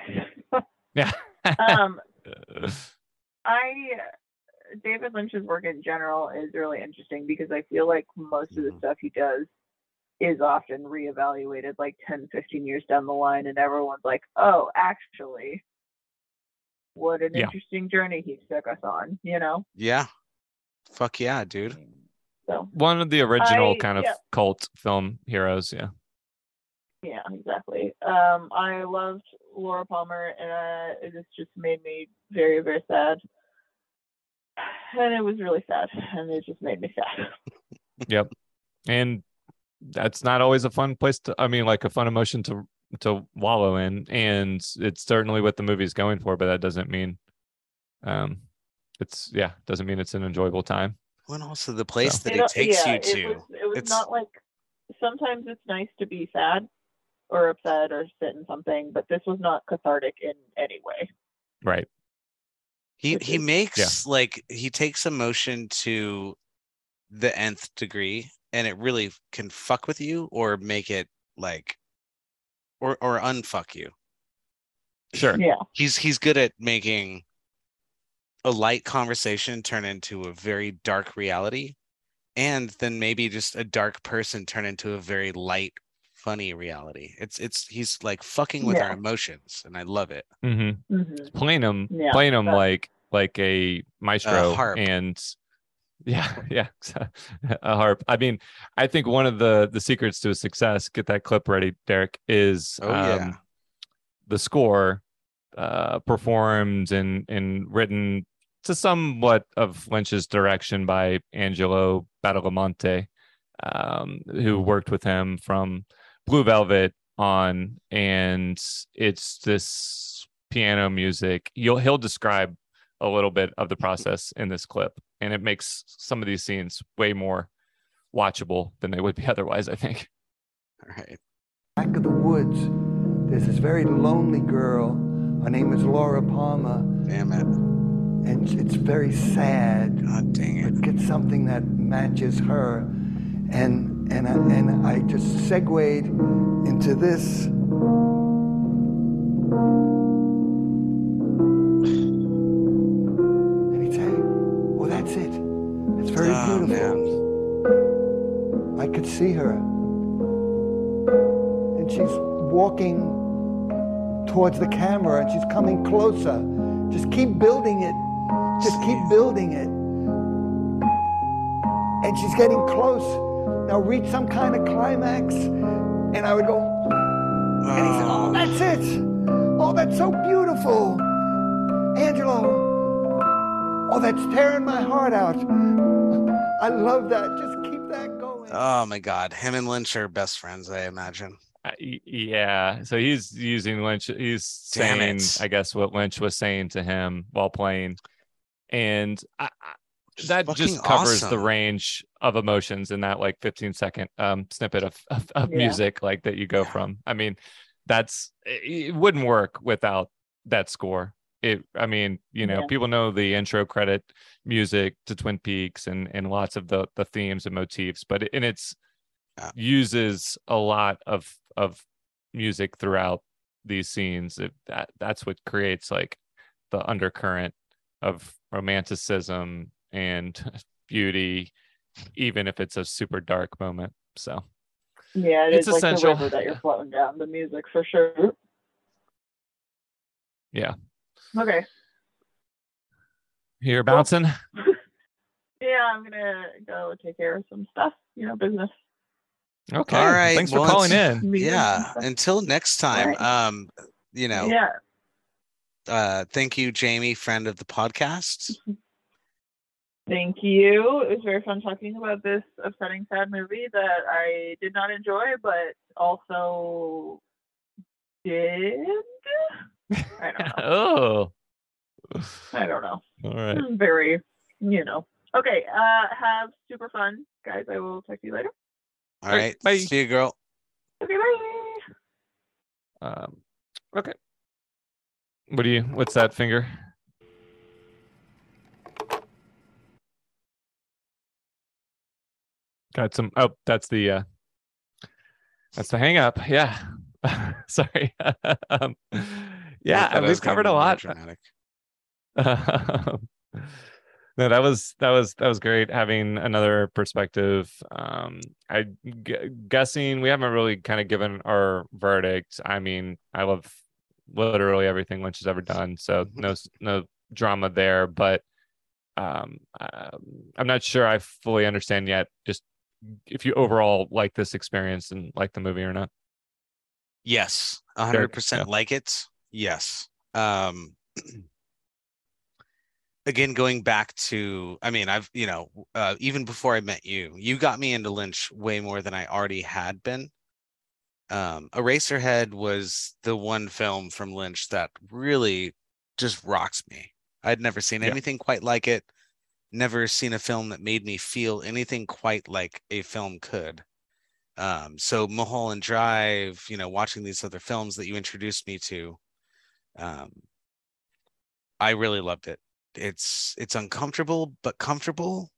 [SPEAKER 2] yeah
[SPEAKER 7] um, I David Lynch's work in general is really interesting because I feel like most of the
[SPEAKER 1] Mhm.
[SPEAKER 7] stuff he does is often reevaluated like 10, 15 years down the line, and everyone's like, oh, actually, what an
[SPEAKER 2] Yeah.
[SPEAKER 7] interesting journey he took us on, you know?
[SPEAKER 1] yeah. Fuck yeah, dude.
[SPEAKER 7] So,
[SPEAKER 2] one of the original
[SPEAKER 7] I-
[SPEAKER 2] kind of
[SPEAKER 7] yeah.
[SPEAKER 2] cult film heroes yeah
[SPEAKER 7] yeah, exactly. Um, I loved Laura Palmer, and uh, this just made me very, very sad. And it was really sad, and it just made me sad.
[SPEAKER 2] Yep. And that's not always a fun place to I mean like a fun emotion to to wallow in and it's certainly what the movie's going for but that doesn't mean um it's yeah doesn't mean it's an enjoyable time.
[SPEAKER 1] Well, and also the place
[SPEAKER 2] So-
[SPEAKER 1] that
[SPEAKER 7] You know,
[SPEAKER 1] it takes
[SPEAKER 7] yeah,
[SPEAKER 1] you to.
[SPEAKER 7] It was, it was
[SPEAKER 1] It's-
[SPEAKER 7] not like sometimes it's nice to be sad or upset or sit in something, but this was not cathartic in any way.
[SPEAKER 2] Right.
[SPEAKER 1] he he
[SPEAKER 7] is-
[SPEAKER 1] makes like he takes emotion to the nth degree and it really can fuck with you or make it like or or unfuck you
[SPEAKER 2] Sure.
[SPEAKER 7] Yeah.
[SPEAKER 1] he's he's good at making a light conversation turn into a very dark reality and then maybe just a dark person turn into a very light funny reality it's it's he's like fucking with our emotions and i love it
[SPEAKER 2] Mhm.
[SPEAKER 7] hmm
[SPEAKER 2] Playing him
[SPEAKER 7] Yeah,
[SPEAKER 2] playing him
[SPEAKER 7] that-
[SPEAKER 2] like like a maestro
[SPEAKER 1] harp.
[SPEAKER 2] and yeah, yeah, a harp. I mean, I think one of the the secrets to success, get that clip ready, Derek, is
[SPEAKER 1] Oh, yeah.
[SPEAKER 2] um, the score uh, performed and and written to somewhat of Lynch's direction by Angelo Badalamenti, um, who worked with him from Blue Velvet on, and it's this piano music. You'll he'll describe a little bit of the process in this clip, and it makes some of these scenes way more watchable than they would be otherwise. I think.
[SPEAKER 1] all right
[SPEAKER 8] back of the woods, there's this very lonely girl. Her name is Laura Palmer,
[SPEAKER 1] damn it
[SPEAKER 8] and it's very sad.
[SPEAKER 1] god dang it
[SPEAKER 8] But get something that matches her, and and I, and I just segued into this. Very
[SPEAKER 1] Oh,
[SPEAKER 8] beautiful." I could see her. And she's walking towards the camera and she's coming closer. Just keep building it. Just keep building it. And she's getting close. Now reach some kind of climax. And I would go, and he said, Oh, that's it. Oh, that's so beautiful. Angelo. Oh, that's tearing my heart out. I love that. Just keep that going.
[SPEAKER 1] Oh my God, him and Lynch are best friends. I imagine.
[SPEAKER 2] Uh, yeah, so he's using Lynch. He's
[SPEAKER 1] Damn
[SPEAKER 2] saying,
[SPEAKER 1] it.
[SPEAKER 2] I guess, what Lynch was saying to him while playing, and I, I, that just covers the range of emotions in that like 15 second um snippet of of, of
[SPEAKER 7] Yeah.
[SPEAKER 2] music like that you go
[SPEAKER 1] Yeah.
[SPEAKER 2] from. I mean, that's it it wouldn't work without that score. It, I mean, you know,
[SPEAKER 7] Yeah.
[SPEAKER 2] people know the intro credit music to Twin Peaks and and lots of the the themes and motifs, but it, and it's
[SPEAKER 1] Yeah.
[SPEAKER 2] uses a lot of of music throughout these scenes. It, that that's what creates like the undercurrent of romanticism and beauty, even if it's a super dark moment. So
[SPEAKER 7] Yeah, it
[SPEAKER 2] It's
[SPEAKER 7] is like
[SPEAKER 2] essential.
[SPEAKER 7] the river that you're floating down. The music for sure.
[SPEAKER 2] Yeah.
[SPEAKER 7] Okay.
[SPEAKER 2] you're bouncing.
[SPEAKER 7] Yeah, I'm gonna go take care of some stuff. You know, business.
[SPEAKER 2] Okay.
[SPEAKER 1] All right,
[SPEAKER 2] Thanks for calling in.
[SPEAKER 1] Yeah. Until next time.
[SPEAKER 7] Right.
[SPEAKER 1] Um, you know,
[SPEAKER 7] Yeah.
[SPEAKER 1] uh, thank you, Jamie, friend of the podcast.
[SPEAKER 7] Thank you. It was very fun talking about this upsetting, sad movie that I did not enjoy, but also did. I don't know.
[SPEAKER 2] oh.
[SPEAKER 7] I don't know.
[SPEAKER 2] All right.
[SPEAKER 7] I'm very, you know. Okay. Uh, have super fun, guys. I will talk to you later.
[SPEAKER 1] All
[SPEAKER 2] right,
[SPEAKER 1] right.
[SPEAKER 2] bye.
[SPEAKER 1] See you, girl.
[SPEAKER 7] Okay. Bye.
[SPEAKER 2] Um, okay. What do you? What's that finger? Got some. Oh, that's the. uh That's the hang up. Yeah. Sorry. um, yeah, we've covered a lot.
[SPEAKER 1] dramatic.
[SPEAKER 2] No, that was that was that was great having another perspective. Um, I g- guessing we haven't really kind of given our verdict. I mean, I love literally everything Lynch has ever done, so no no drama there. But um, um, I'm not sure I fully understand yet. Just if you overall like this experience and like the movie or not.
[SPEAKER 1] Yes, hundred percent
[SPEAKER 2] yeah.
[SPEAKER 1] like it. Yes. Um again going back to I mean, I've you know, uh even before I met you, you got me into Lynch way more than I already had been. Um Eraserhead was the one film from Lynch that really just rocks me. I'd never seen
[SPEAKER 2] Yeah.
[SPEAKER 1] anything quite like it. Never seen a film that made me feel anything quite like a film could. Um, so Mulholland Drive, you know, watching these other films that you introduced me to, um, I really loved it. It's it's uncomfortable but comfortable,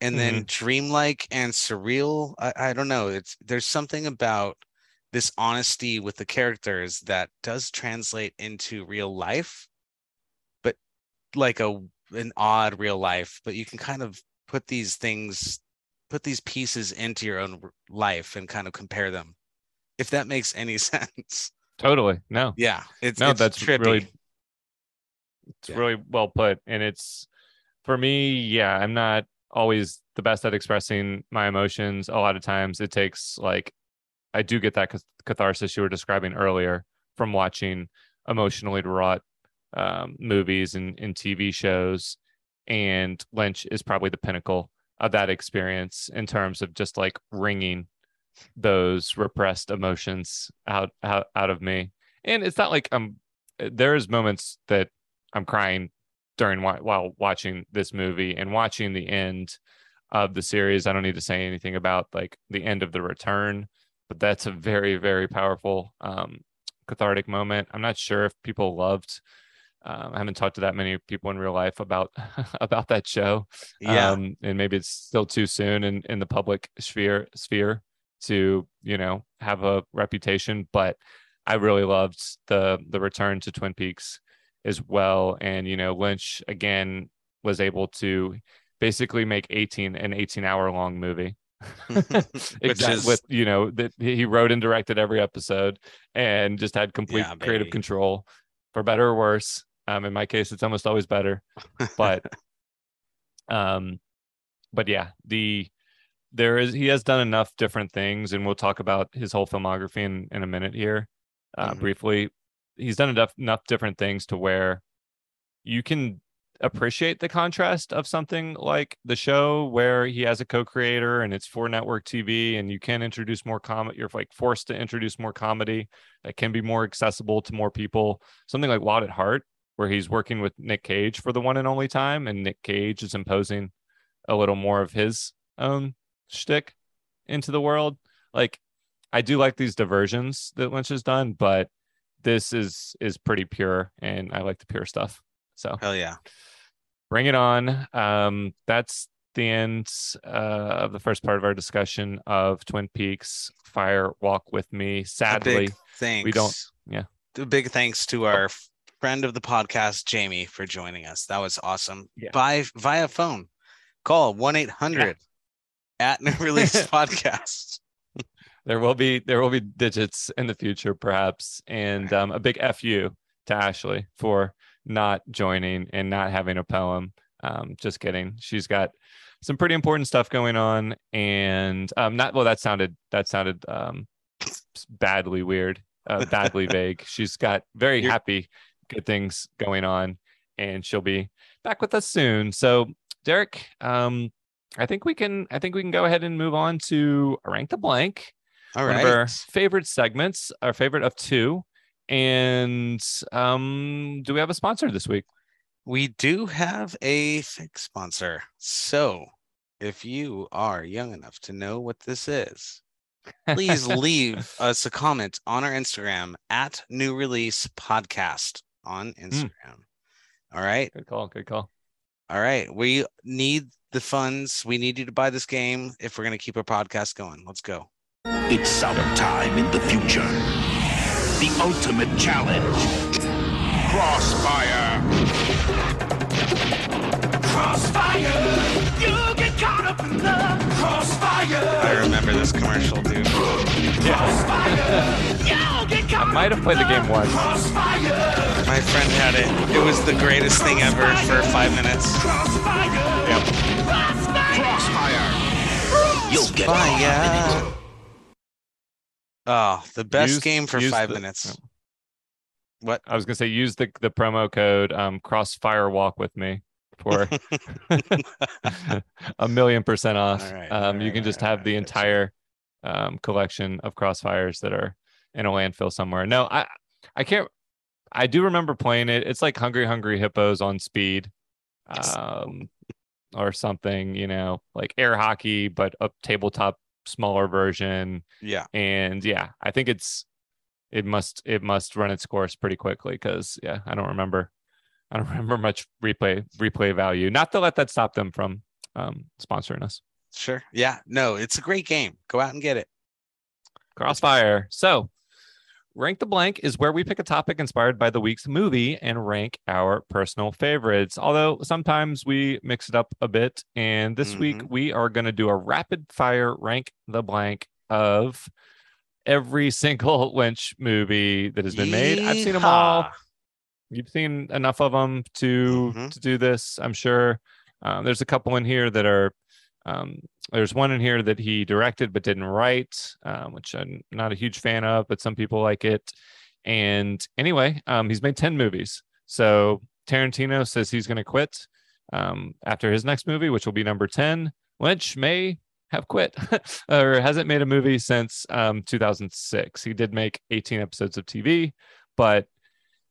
[SPEAKER 1] and then dreamlike and surreal. I, I don't know. It's there's something about this honesty with the characters that does translate into real life, but like a an odd real life. But you can kind of put these things put these pieces into your own life and kind of compare them if that makes any sense
[SPEAKER 2] Totally. No.
[SPEAKER 1] yeah it's
[SPEAKER 2] no,
[SPEAKER 1] it's
[SPEAKER 2] that's
[SPEAKER 1] trippy.
[SPEAKER 2] really it's
[SPEAKER 1] Yeah.
[SPEAKER 2] really well put. And it's for me, yeah, I'm not always the best at expressing my emotions. A lot of times it takes like I do get that cath- catharsis you were describing earlier from watching emotionally wrought um, movies and, and TV shows. And Lynch is probably the pinnacle of that experience in terms of just like wringing those repressed emotions out out, out of me. And it's not like I'm there's moments that I'm crying during while watching this movie and watching the end of the series. I don't need to say anything about like the end of the return, but that's a very very powerful um, cathartic moment. I'm not sure if people loved. Um, I haven't talked to that many people in real life about about that show.
[SPEAKER 1] yeah
[SPEAKER 2] Um, and maybe it's still too soon in in the public sphere sphere to you know have a reputation, but I really loved the the return to Twin Peaks as well. And you know, Lynch again was able to basically make 18 an 18 hour long movie.
[SPEAKER 1] Which
[SPEAKER 2] exactly
[SPEAKER 1] is-
[SPEAKER 2] with you know that he wrote and directed every episode and just had complete
[SPEAKER 1] Yeah,
[SPEAKER 2] creative control for better or worse. Um, in my case, it's almost always better, but um, but yeah, the there is he has done enough different things, and we'll talk about his whole filmography in in a minute here, uh,
[SPEAKER 1] Mhm.
[SPEAKER 2] briefly. He's done enough enough different things to where you can appreciate the contrast of something like the show where he has a co-creator and it's for network TV and you can introduce more comedy you're like forced to introduce more comedy that can be more accessible to more people something like Wild at Heart where he's working with Nick Cage for the one and only time and Nick Cage is imposing a little more of his own shtick into the world like I do like these diversions that Lynch has done but this is is pretty pure and I like the pure stuff so
[SPEAKER 1] Hell yeah.
[SPEAKER 2] bring it on. Um, that's the end uh, of the first part of our discussion of Twin Peaks Fire Walk with Me. Sadly,
[SPEAKER 1] thanks.
[SPEAKER 2] we don't- yeah.
[SPEAKER 1] A big thanks to our f- friend of the podcast, Jamie, for joining us. That was awesome.
[SPEAKER 2] Yeah.
[SPEAKER 1] By via phone. Call 1 800 at New Release Podcast.
[SPEAKER 2] there will be there will be digits in the future, perhaps, and um, a big fu to Ashley for not joining and not having a poem. Um, just kidding. She's got some pretty important stuff going on, and um, not well. That sounded that sounded um, badly weird, uh, badly vague. She's got very
[SPEAKER 1] You're-
[SPEAKER 2] happy, good things going on, and she'll be back with us soon. So, Derek, um, I think we can. I think we can go ahead and move on to rank the blank
[SPEAKER 1] All
[SPEAKER 2] one of our favorite segments, our favorite of two. And um, do we have a sponsor this week?
[SPEAKER 1] We do have a fake sponsor. So if you are young enough to know what this is, please leave us a comment on our Instagram at New Release Podcast on Instagram. All right.
[SPEAKER 2] Good call. Good call.
[SPEAKER 1] All right. We need the funds. We need you to buy this game if we're going to keep our podcast going. Let's go.
[SPEAKER 9] It's summertime in the future. The ultimate challenge. Crossfire. Crossfire. You get caught up in the crossfire.
[SPEAKER 1] I remember this commercial, dude.
[SPEAKER 9] Crossfire. you get
[SPEAKER 2] I might have played the game once.
[SPEAKER 1] My friend had it. It was the greatest thing ever for five minutes.
[SPEAKER 9] Crossfire.
[SPEAKER 2] Yep.
[SPEAKER 9] Crossfire. You'll get
[SPEAKER 1] Fire. Oh, the best
[SPEAKER 2] Use-
[SPEAKER 1] game for five
[SPEAKER 2] the-
[SPEAKER 1] minutes. What?
[SPEAKER 2] I was gonna say use the the promo code um, Crossfire Walk with me for a million percent off.
[SPEAKER 1] All right,
[SPEAKER 2] um,
[SPEAKER 1] all
[SPEAKER 2] you
[SPEAKER 1] right,
[SPEAKER 2] can just
[SPEAKER 1] all
[SPEAKER 2] have
[SPEAKER 1] right,
[SPEAKER 2] the entire um, collection of Crossfires that are in a landfill somewhere. No, I I can't. I do remember playing it. It's like Hungry Hungry Hippos on speed, um, or something. You know, like air hockey, but a tabletop smaller version
[SPEAKER 1] Yeah.
[SPEAKER 2] and yeah i think it's it must it must run its course pretty quickly because yeah i don't remember i don't remember much replay replay value not to let that stop them from um sponsoring us
[SPEAKER 1] Sure. Yeah. No, it's a great game. Go out and get it.
[SPEAKER 2] crossfire so rank the blank is where we pick a topic inspired by the week's movie and rank our personal favorites. Although sometimes we mix it up a bit and this week we are going to do a rapid fire rank the blank of every single lynch movie that has been made. I've seen them all. You've seen enough of them to
[SPEAKER 1] Mhm.
[SPEAKER 2] to do this i'm sure. Um, there's a couple in here that are um, there's one in here that he directed but didn't write um, which i'm not a huge fan of but some people like it. And anyway um, he's made 10 movies. So tarantino says he's going to quit um, after his next movie which will be number 10 lynch may have quit or hasn't made a movie since um, 2006 he did make 18 episodes of tv but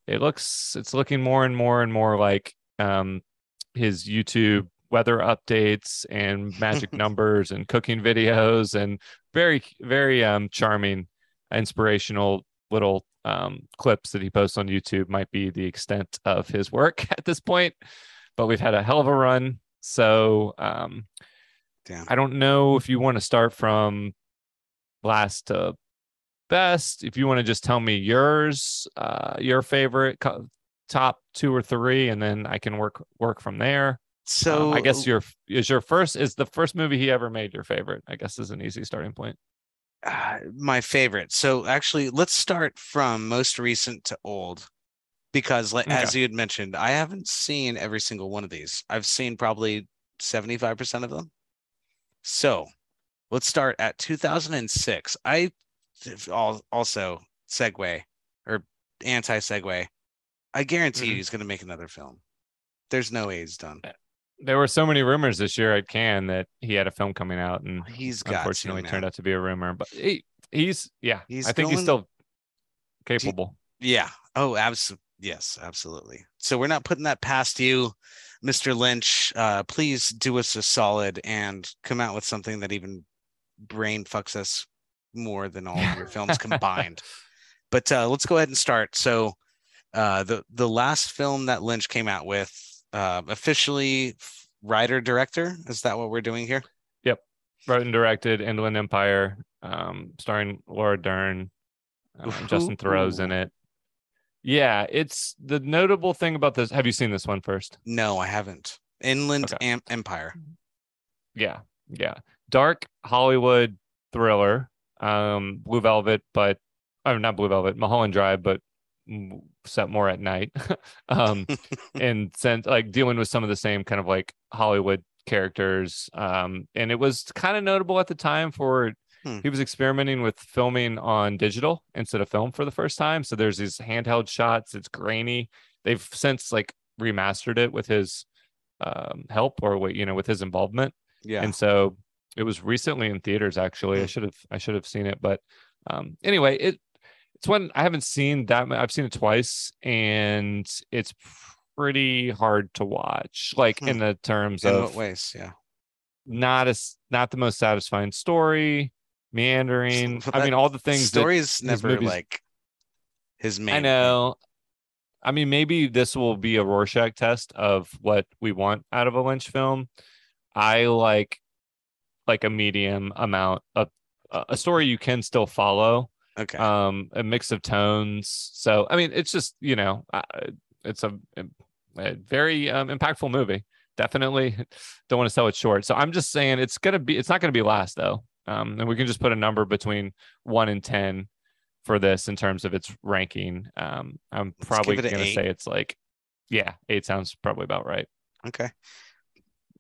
[SPEAKER 2] it looks it's looking more and more and more like um his youtube weather updates and magic numbers and cooking videos and very very um charming inspirational little um clips that he posts on youtube might be the extent of his work at this point but we've had a hell of a run. So um
[SPEAKER 1] Damn.
[SPEAKER 2] i don't know if you want to start from last to best. If you want to just tell me yours uh your favorite co- top two or three and then i can work work from there
[SPEAKER 1] So
[SPEAKER 2] Um, i guess your is your first is the first movie he ever made your favorite i guess is an easy starting point
[SPEAKER 1] uh, my favorite. So actually, let's start from most recent to old, because like as you had mentioned, I haven't seen every single one of these. I've seen probably seventy five percent of them. So let's start at two thousand and six. I also segue or anti segue. I guarantee
[SPEAKER 2] Mhm.
[SPEAKER 1] he's going to make another film. There's no A's done.
[SPEAKER 2] There were so many rumors this year at Cannes that he had a film coming out, and
[SPEAKER 1] He's got
[SPEAKER 2] unfortunately
[SPEAKER 1] to,
[SPEAKER 2] turned out to be a rumor. But he, he's yeah,
[SPEAKER 1] He's
[SPEAKER 2] I think he's still capable.
[SPEAKER 1] Yeah. Oh, absolutely. Yes, absolutely. So we're not putting that past you, Mr. Lynch. Uh, please do us a solid and come out with something that even brain fucks us more than all of your films combined. But uh, let's go ahead and start. So uh, the the last film that Lynch came out with, uh, officially writer director. Is that what we're doing here? Yep.
[SPEAKER 2] Wrote and directed Inland Empire, um, starring Laura Dern. Uh, Justin Theroux's in it. Yeah, it's the notable thing about this. Have you seen this one first?
[SPEAKER 1] No, I haven't. Inland
[SPEAKER 2] Okay.
[SPEAKER 1] Am- Empire.
[SPEAKER 2] Yeah, yeah. Dark Hollywood thriller, um, Blue Velvet, but oh, not Blue Velvet, Mulholland Drive, but mm, set more at night. um, and sense like dealing with some of the same kind of like Hollywood characters. Um, and it was kind of notable at the time for
[SPEAKER 1] Hmm.
[SPEAKER 2] he was experimenting with filming on digital instead of film for the first time. So there's these handheld shots. It's grainy. They've since like remastered it with his um, help or what you know with his involvement.
[SPEAKER 1] Yeah.
[SPEAKER 2] And so it was recently in theaters. Actually, I
[SPEAKER 1] Hmm.
[SPEAKER 2] should have I should have seen it, but um, anyway, it it's one I haven't seen that. I've seen it twice, and it's pretty hard to watch. Like
[SPEAKER 1] Hmm.
[SPEAKER 2] in the terms
[SPEAKER 1] In
[SPEAKER 2] of
[SPEAKER 1] ways? Yeah.
[SPEAKER 2] not as not the most satisfying story, meandering. I mean, all the things. that
[SPEAKER 1] Stories never
[SPEAKER 2] movies-
[SPEAKER 1] like his main.
[SPEAKER 2] I know. I mean, maybe this will be a Rorschach test of what we want out of a Lynch film. I like like a medium amount of a story you can still follow.
[SPEAKER 1] Okay.
[SPEAKER 2] Um, a mix of tones. So I mean, it's just you know, it's a, a very um, impactful movie. Definitely don't want to sell it short. So I'm just saying it's gonna be. It's not gonna be last though. Um, and we can just put a number between one and ten for this in terms of its ranking. Um, I'm
[SPEAKER 1] Let's
[SPEAKER 2] probably gonna
[SPEAKER 1] eight.
[SPEAKER 2] say it's like, yeah, eight sounds probably about right.
[SPEAKER 1] Okay.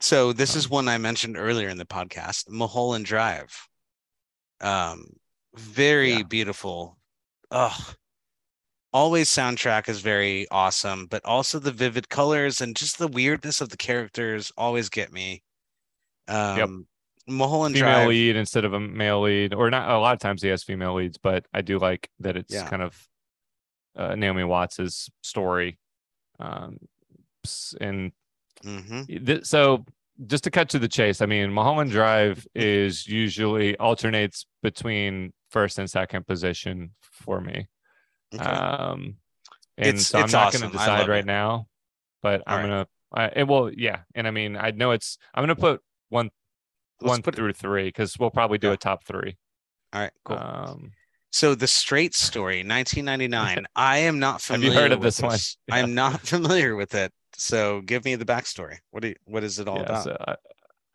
[SPEAKER 1] So this
[SPEAKER 2] Um,
[SPEAKER 1] is one I mentioned earlier in the podcast, Mulholland Drive. Um, very
[SPEAKER 2] Yeah.
[SPEAKER 1] beautiful. Ugh. Always soundtrack is very awesome, but also the vivid colors and just the weirdness of the characters always get me. Um, Mulholland
[SPEAKER 2] Female
[SPEAKER 1] Drive.
[SPEAKER 2] lead instead of a male lead, or not. A lot of times he has female leads, but I do like that it's
[SPEAKER 1] Yeah.
[SPEAKER 2] kind of uh, Naomi Watts's story. Um, and
[SPEAKER 1] Mhm.
[SPEAKER 2] th- so just to cut to the chase, I mean, Mulholland Drive is usually alternates between first and second position for me.
[SPEAKER 1] Okay.
[SPEAKER 2] Um, and
[SPEAKER 1] It's-
[SPEAKER 2] so I'm not
[SPEAKER 1] awesome.
[SPEAKER 2] going to decide right
[SPEAKER 1] it.
[SPEAKER 2] now, but
[SPEAKER 1] All
[SPEAKER 2] I'm
[SPEAKER 1] right.
[SPEAKER 2] gonna. I, and well, yeah, and I mean, I know it's. I'm gonna put one,
[SPEAKER 1] Let's
[SPEAKER 2] one
[SPEAKER 1] put it-
[SPEAKER 2] through three because we'll probably do
[SPEAKER 1] Yeah.
[SPEAKER 2] a top three.
[SPEAKER 1] All right, cool.
[SPEAKER 2] Um,
[SPEAKER 1] So the Straight Story, 1999. I am not familiar.
[SPEAKER 2] Have you heard of
[SPEAKER 1] with
[SPEAKER 2] this one? Yeah.
[SPEAKER 1] I'm not familiar with it. So give me the backstory. What do you, what is it all
[SPEAKER 2] yeah,
[SPEAKER 1] about?
[SPEAKER 2] so I,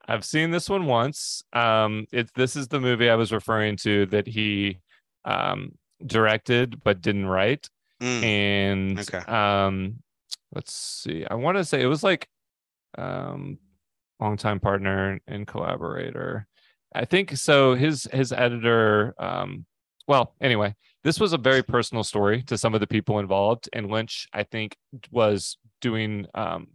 [SPEAKER 2] I've seen this one once. Um, it's this is the movie I was referring to that he um directed but didn't write.
[SPEAKER 1] Mm,
[SPEAKER 2] and
[SPEAKER 1] Okay.
[SPEAKER 2] um let's see i want to say it was like um longtime partner and collaborator i think so his his editor um well anyway this was a very personal story to some of the people involved and lynch i think was doing um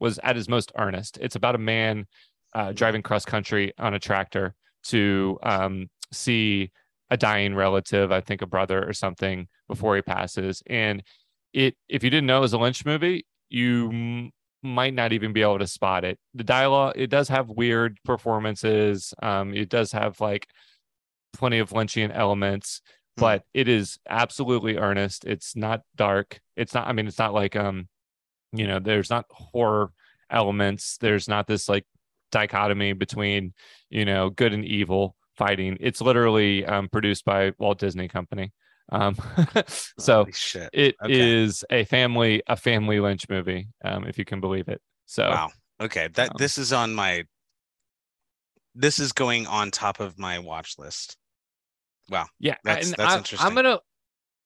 [SPEAKER 2] was at his most earnest. It's about a man uh, driving cross country on a tractor to um see a dying relative i think a brother or something before he passes. And it if you didn't know it was a lynch movie you m- might not even be able to spot it. The dialogue it does have weird performances. Um it does have like plenty of lynchian elements
[SPEAKER 1] Hmm.
[SPEAKER 2] but it is absolutely earnest. It's not dark. It's not i mean it's not like um you know there's not horror elements there's not this like dichotomy between you know good and evil fighting it's literally um, produced by walt disney company um so it is a family a family lynch movie um if you can believe it so
[SPEAKER 1] Wow. Okay. That
[SPEAKER 2] um,
[SPEAKER 1] this is on my this is going on top of my watch list. Wow.
[SPEAKER 2] yeah
[SPEAKER 1] That's- that's
[SPEAKER 2] I,
[SPEAKER 1] interesting.
[SPEAKER 2] i'm gonna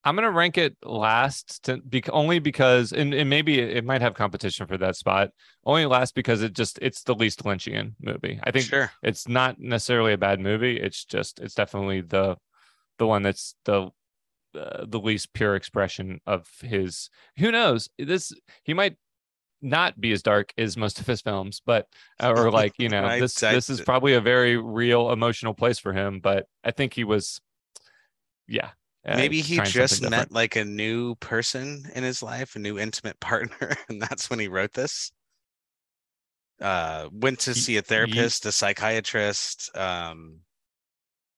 [SPEAKER 2] i'm gonna rank it last to bec- only because and, and maybe it, it might have competition for that spot only last because it just it's the least lynchian movie i think
[SPEAKER 1] Sure.
[SPEAKER 2] it's not necessarily a bad movie it's just it's definitely the the one that's the uh, the least pure expression of his who knows this he might not be as dark as most of his films, but or like you know
[SPEAKER 1] I-
[SPEAKER 2] this
[SPEAKER 1] I-
[SPEAKER 2] this is probably a very real emotional place for him. But I think he was, yeah. Uh,
[SPEAKER 1] Maybe he just met
[SPEAKER 2] different.
[SPEAKER 1] like a new person in his life, a new intimate partner, and that's when he wrote this. Uh, went to see a therapist, a psychiatrist, um,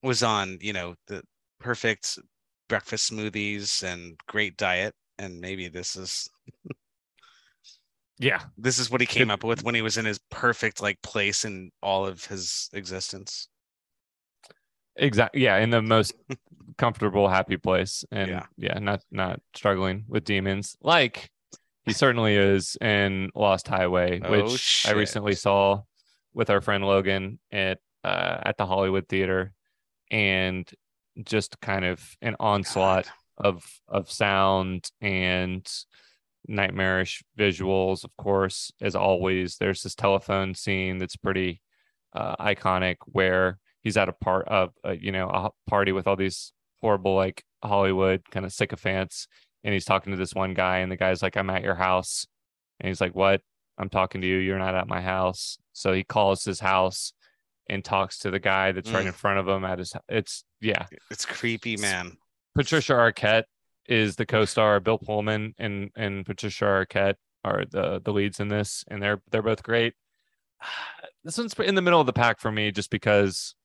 [SPEAKER 1] was on, you know, the perfect breakfast smoothies and great diet, and maybe this is
[SPEAKER 2] yeah.
[SPEAKER 1] this is what he came up with when he was in his perfect like place in all of his existence.
[SPEAKER 2] Exactly. Yeah, in the most comfortable, happy place, and
[SPEAKER 1] Yeah.
[SPEAKER 2] yeah. not not struggling with demons like he certainly is in Lost Highway,
[SPEAKER 1] Oh,
[SPEAKER 2] which I recently saw with our friend Logan at uh, at the Hollywood Theater, and just kind of an onslaught of of sound and nightmarish visuals of course as always there's this telephone scene that's pretty uh, iconic where he's at a part of uh, you know a party with all these horrible like hollywood kind of sycophants and he's talking to this one guy and the guy's like i'm at your house and he's like what i'm talking to you you're not at my house so he calls his house and talks to the guy that's right
[SPEAKER 1] Mm.
[SPEAKER 2] in front of him at his it's yeah
[SPEAKER 1] It's creepy, man.
[SPEAKER 2] Patricia Arquette is the co-star. Bill Pullman and and Patricia Arquette are the the leads in this, and they're they're both great. This one's in the middle of the pack for me, just because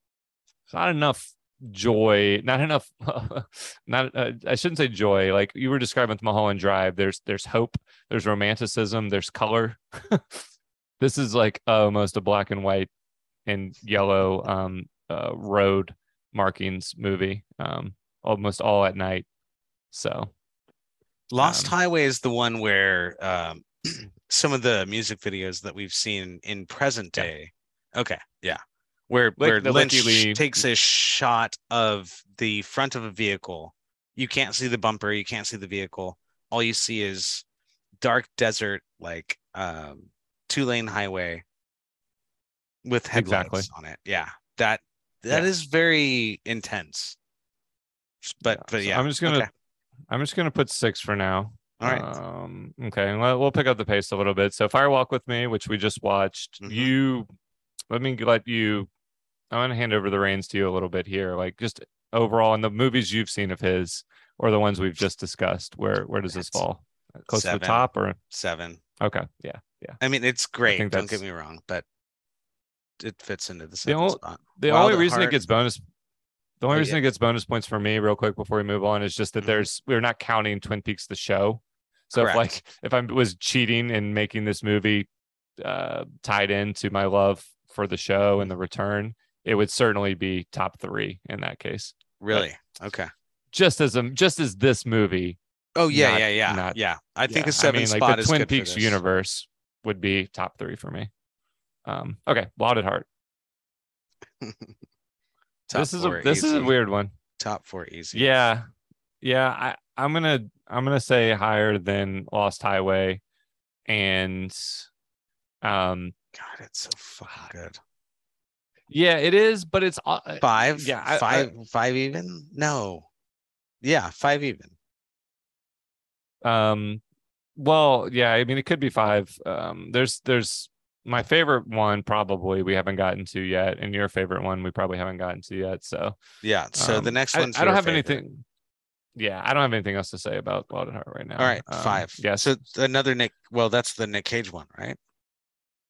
[SPEAKER 2] it's not enough joy, not enough. not uh, I shouldn't say joy. Like you were describing with Mulholland Drive, there's there's hope, there's romanticism, there's color. this is like almost a black and white and yellow um uh, road markings movie. Um, almost all at night. So
[SPEAKER 1] Lost
[SPEAKER 2] Um,
[SPEAKER 1] Highway is the one where um, some of the music videos that we've seen in present
[SPEAKER 2] Yeah.
[SPEAKER 1] day. Okay, yeah, where where Lynch
[SPEAKER 2] Lee-
[SPEAKER 1] takes a shot of the front of a vehicle. You can't see the bumper. You can't see the vehicle. All you see is dark desert, like um, two lane highway with headlights
[SPEAKER 2] Exactly.
[SPEAKER 1] on it. Yeah, that that
[SPEAKER 2] Yeah.
[SPEAKER 1] is very intense. But but
[SPEAKER 2] so
[SPEAKER 1] yeah,
[SPEAKER 2] I'm just gonna
[SPEAKER 1] okay.
[SPEAKER 2] I'm just gonna put six for now.
[SPEAKER 1] All right.
[SPEAKER 2] Um, okay, well, we'll pick up the pace a little bit. So Fire Walk with Me, which we just watched.
[SPEAKER 1] Mhm.
[SPEAKER 2] You let me let you. I'm gonna hand over the reins to you a little bit here. Like just overall in the movies you've seen of his, or the ones we've just discussed. Where where does this fall? Close to the top, or
[SPEAKER 1] seven.
[SPEAKER 2] okay, yeah, yeah.
[SPEAKER 1] I mean, it's great. Don't get me wrong, but it fits into the
[SPEAKER 2] The
[SPEAKER 1] spot.
[SPEAKER 2] The
[SPEAKER 1] Wild
[SPEAKER 2] only reason it gets bonus, the only
[SPEAKER 1] Oh,
[SPEAKER 2] reason
[SPEAKER 1] yeah.
[SPEAKER 2] it gets bonus points for me, real quick before we move on, is just that
[SPEAKER 1] Mhm.
[SPEAKER 2] there's we're not counting Twin Peaks the show. So if like if I was cheating and making this movie uh, tied into my love for the show and the return, it would certainly be top three in that case.
[SPEAKER 1] Really? Okay.
[SPEAKER 2] Just as a just as this movie,
[SPEAKER 1] Oh yeah,
[SPEAKER 2] Not-
[SPEAKER 1] yeah, yeah,
[SPEAKER 2] not-
[SPEAKER 1] yeah. I think
[SPEAKER 2] yeah,
[SPEAKER 1] a seven
[SPEAKER 2] I mean,
[SPEAKER 1] spot
[SPEAKER 2] like the
[SPEAKER 1] is
[SPEAKER 2] Twin Peaks universe would be top three for me. Um, okay, at Heart. This is a this is a weird one.
[SPEAKER 1] Top four easy.
[SPEAKER 2] Yeah. Yeah, I I'm going to I'm to say higher than Lost Highway and um
[SPEAKER 1] God, it's so fucking good.
[SPEAKER 2] Yeah, it is, but it's uh,
[SPEAKER 1] Five.
[SPEAKER 2] yeah, I- I-
[SPEAKER 1] five. five even? No. Yeah, five even.
[SPEAKER 2] um well, yeah, I mean it could be 5. Um there's there's my favorite one probably we haven't gotten to yet and your favorite one we probably haven't gotten to yet. So
[SPEAKER 1] Yeah. So the
[SPEAKER 2] um,
[SPEAKER 1] next
[SPEAKER 2] I-
[SPEAKER 1] one's
[SPEAKER 2] I, don't have
[SPEAKER 1] favorite.
[SPEAKER 2] anything Yeah, I don't have anything else to say about Wild at Heart right now.
[SPEAKER 1] All right,
[SPEAKER 2] Um,
[SPEAKER 1] five.
[SPEAKER 2] Yeah,
[SPEAKER 1] So another Nick. Well, that's the Nick Cage one, right?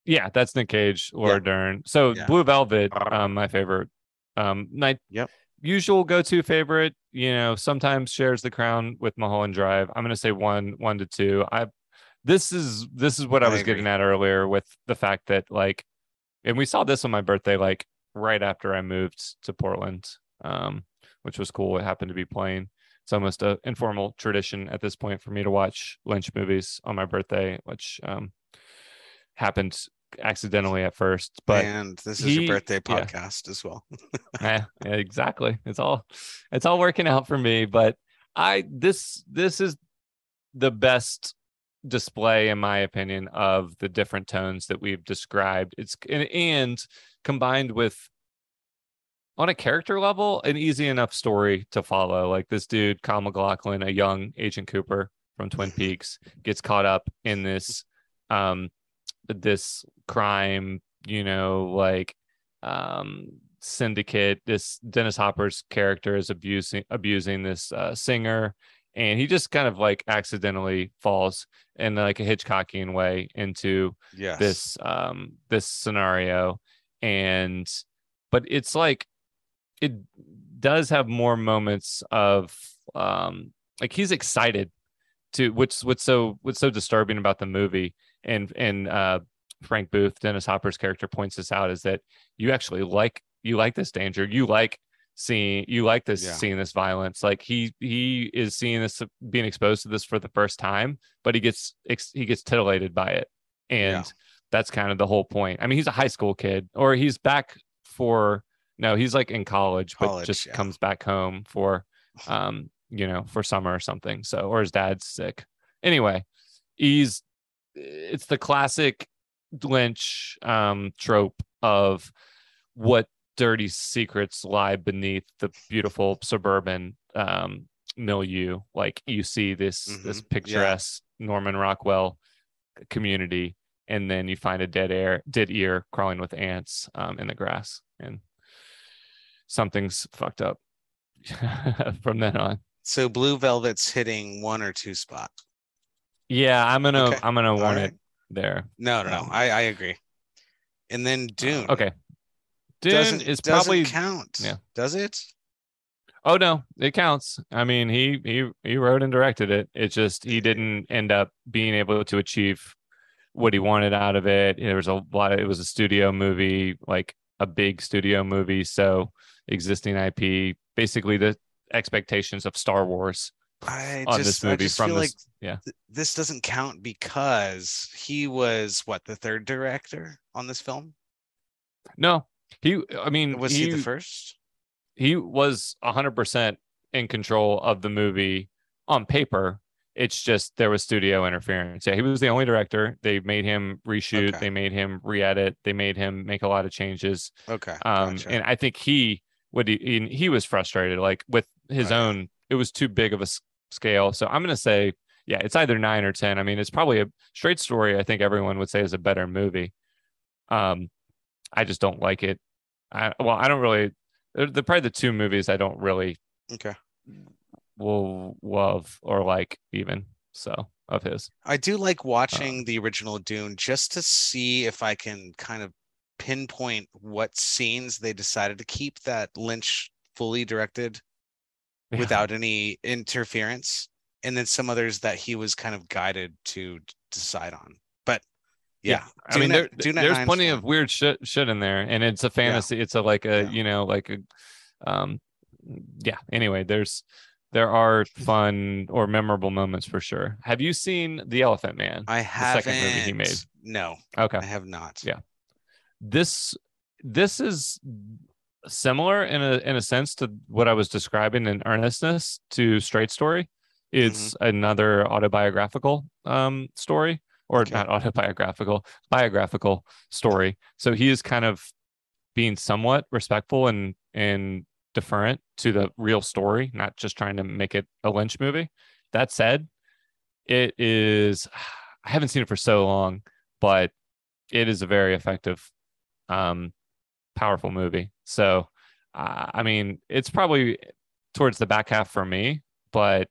[SPEAKER 2] Yeah, that's Nick Cage, Laura
[SPEAKER 1] Yeah.
[SPEAKER 2] Dern. So
[SPEAKER 1] Yeah.
[SPEAKER 2] Blue Velvet, um, my favorite. Um, my
[SPEAKER 1] Yep.
[SPEAKER 2] usual go-to favorite. You know, sometimes shares the crown with Mulholland Drive. I'm gonna say one, one to two. I. This is this is what I,
[SPEAKER 1] I
[SPEAKER 2] was
[SPEAKER 1] agree.
[SPEAKER 2] getting at earlier with the fact that like, and we saw this on my birthday, like right after I moved to Portland, um, which was cool. It happened to be playing. It's almost a informal tradition at this point for me to watch Lynch movies on my birthday, which um, happened accidentally at first. But
[SPEAKER 1] and this is
[SPEAKER 2] he-
[SPEAKER 1] your birthday
[SPEAKER 2] yeah.
[SPEAKER 1] podcast as well.
[SPEAKER 2] yeah, yeah, exactly. It's all it's all working out for me. But I this this is the best display, in my opinion, of the different tones that we've described. It's and, and combined with on a character level, an easy enough story to follow. Like this dude, Kyle MacLachlan, a young Agent Cooper from Twin Peaks, gets caught up in this um this crime, you know, like um syndicate. This Dennis Hopper's character is abusing abusing this uh, singer, and he just kind of like accidentally falls in like a Hitchcockian way into
[SPEAKER 1] Yes.
[SPEAKER 2] this um this scenario and but it's like it does have more moments of um like he's excited to which what's so what's so disturbing about the movie and and uh Frank Booth Dennis Hopper's character points this out is that you actually like you like this danger you like seeing you like this
[SPEAKER 1] Yeah.
[SPEAKER 2] seeing this violence like he he is seeing this being exposed to this for the first time but he gets ex- he gets titillated by it and
[SPEAKER 1] Yeah.
[SPEAKER 2] that's kind of the whole point i mean he's a high school kid or he's back for no he's like in college but just
[SPEAKER 1] yeah.
[SPEAKER 2] comes back home for um you know for summer or something so or his dad's sick anyway he's it's the classic lynch um trope of what dirty secrets lie beneath the beautiful suburban um milieu like you see this this
[SPEAKER 1] Mhm, yeah.
[SPEAKER 2] picturesque norman rockwell community and then you find a dead air dead ear crawling with ants um, in the grass and something's fucked up from then on
[SPEAKER 1] So Blue Velvet's hitting one or two spot.
[SPEAKER 2] Yeah i'm gonna
[SPEAKER 1] Okay,
[SPEAKER 2] i'm gonna want
[SPEAKER 1] right.
[SPEAKER 2] it there
[SPEAKER 1] No, no, no. I, I agree. And then Dune.
[SPEAKER 2] okay Dune
[SPEAKER 1] Doesn't,
[SPEAKER 2] is
[SPEAKER 1] doesn't
[SPEAKER 2] probably
[SPEAKER 1] count.
[SPEAKER 2] yeah.
[SPEAKER 1] Does it?
[SPEAKER 2] Oh no, it counts. I mean, he he he wrote and directed it. It just he didn't end up being able to achieve what he wanted out of it. There was a lot of it was a studio movie, like a big studio movie, so existing IP, basically the expectations of Star Wars
[SPEAKER 1] I
[SPEAKER 2] on
[SPEAKER 1] just,
[SPEAKER 2] this
[SPEAKER 1] I just
[SPEAKER 2] from
[SPEAKER 1] feel
[SPEAKER 2] this
[SPEAKER 1] like
[SPEAKER 2] yeah.
[SPEAKER 1] th- this doesn't count because he was what the third director on this film.
[SPEAKER 2] No. He I mean
[SPEAKER 1] Was he, the first?
[SPEAKER 2] he was 100% in control of the movie on paper it's just there was studio interference yeah he was the only director they made him reshoot
[SPEAKER 1] Okay.
[SPEAKER 2] they made him re-edit they made him make a lot of changes
[SPEAKER 1] Okay.
[SPEAKER 2] um
[SPEAKER 1] gotcha.
[SPEAKER 2] and i think he would he, he was frustrated like with his
[SPEAKER 1] yeah.
[SPEAKER 2] own it was too big of a scale. So i'm going to say yeah it's either 9 or 10 i mean it's probably a straight story i think everyone would say is a better movie. Um i just don't like it. I well i don't really they're, they're probably the two movies i don't really
[SPEAKER 1] okay.
[SPEAKER 2] will love or like even so of his.
[SPEAKER 1] I do
[SPEAKER 2] Uh,
[SPEAKER 1] like watching the original Dune just to see if I can kind of pinpoint what scenes they decided to keep that Lynch fully directed
[SPEAKER 2] Yeah.
[SPEAKER 1] without any interference, and then some others that he was kind of guided to decide on. But yeah,
[SPEAKER 2] I mean, there, there's plenty
[SPEAKER 1] fun.
[SPEAKER 2] of weird shit shit in there, and it's a fantasy. It's a like a
[SPEAKER 1] Yeah.
[SPEAKER 2] you know like a um yeah. Anyway, there's there are fun or memorable moments for sure. Have you seen The Elephant Man?
[SPEAKER 1] I haven't.
[SPEAKER 2] second movie he made.
[SPEAKER 1] No,
[SPEAKER 2] Okay,
[SPEAKER 1] I have not.
[SPEAKER 2] Yeah. this this is similar in a in a sense to what I was describing in earnestness to Straight Story. It's another autobiographical um story or
[SPEAKER 1] Okay.
[SPEAKER 2] not autobiographical, biographical story. So he is kind of being somewhat respectful and and deferent to the real story, not just trying to make it a Lynch movie. That said, it is I haven't seen it for so long, but it is a very effective um powerful movie. So uh, I mean, it's probably towards the back half for me, but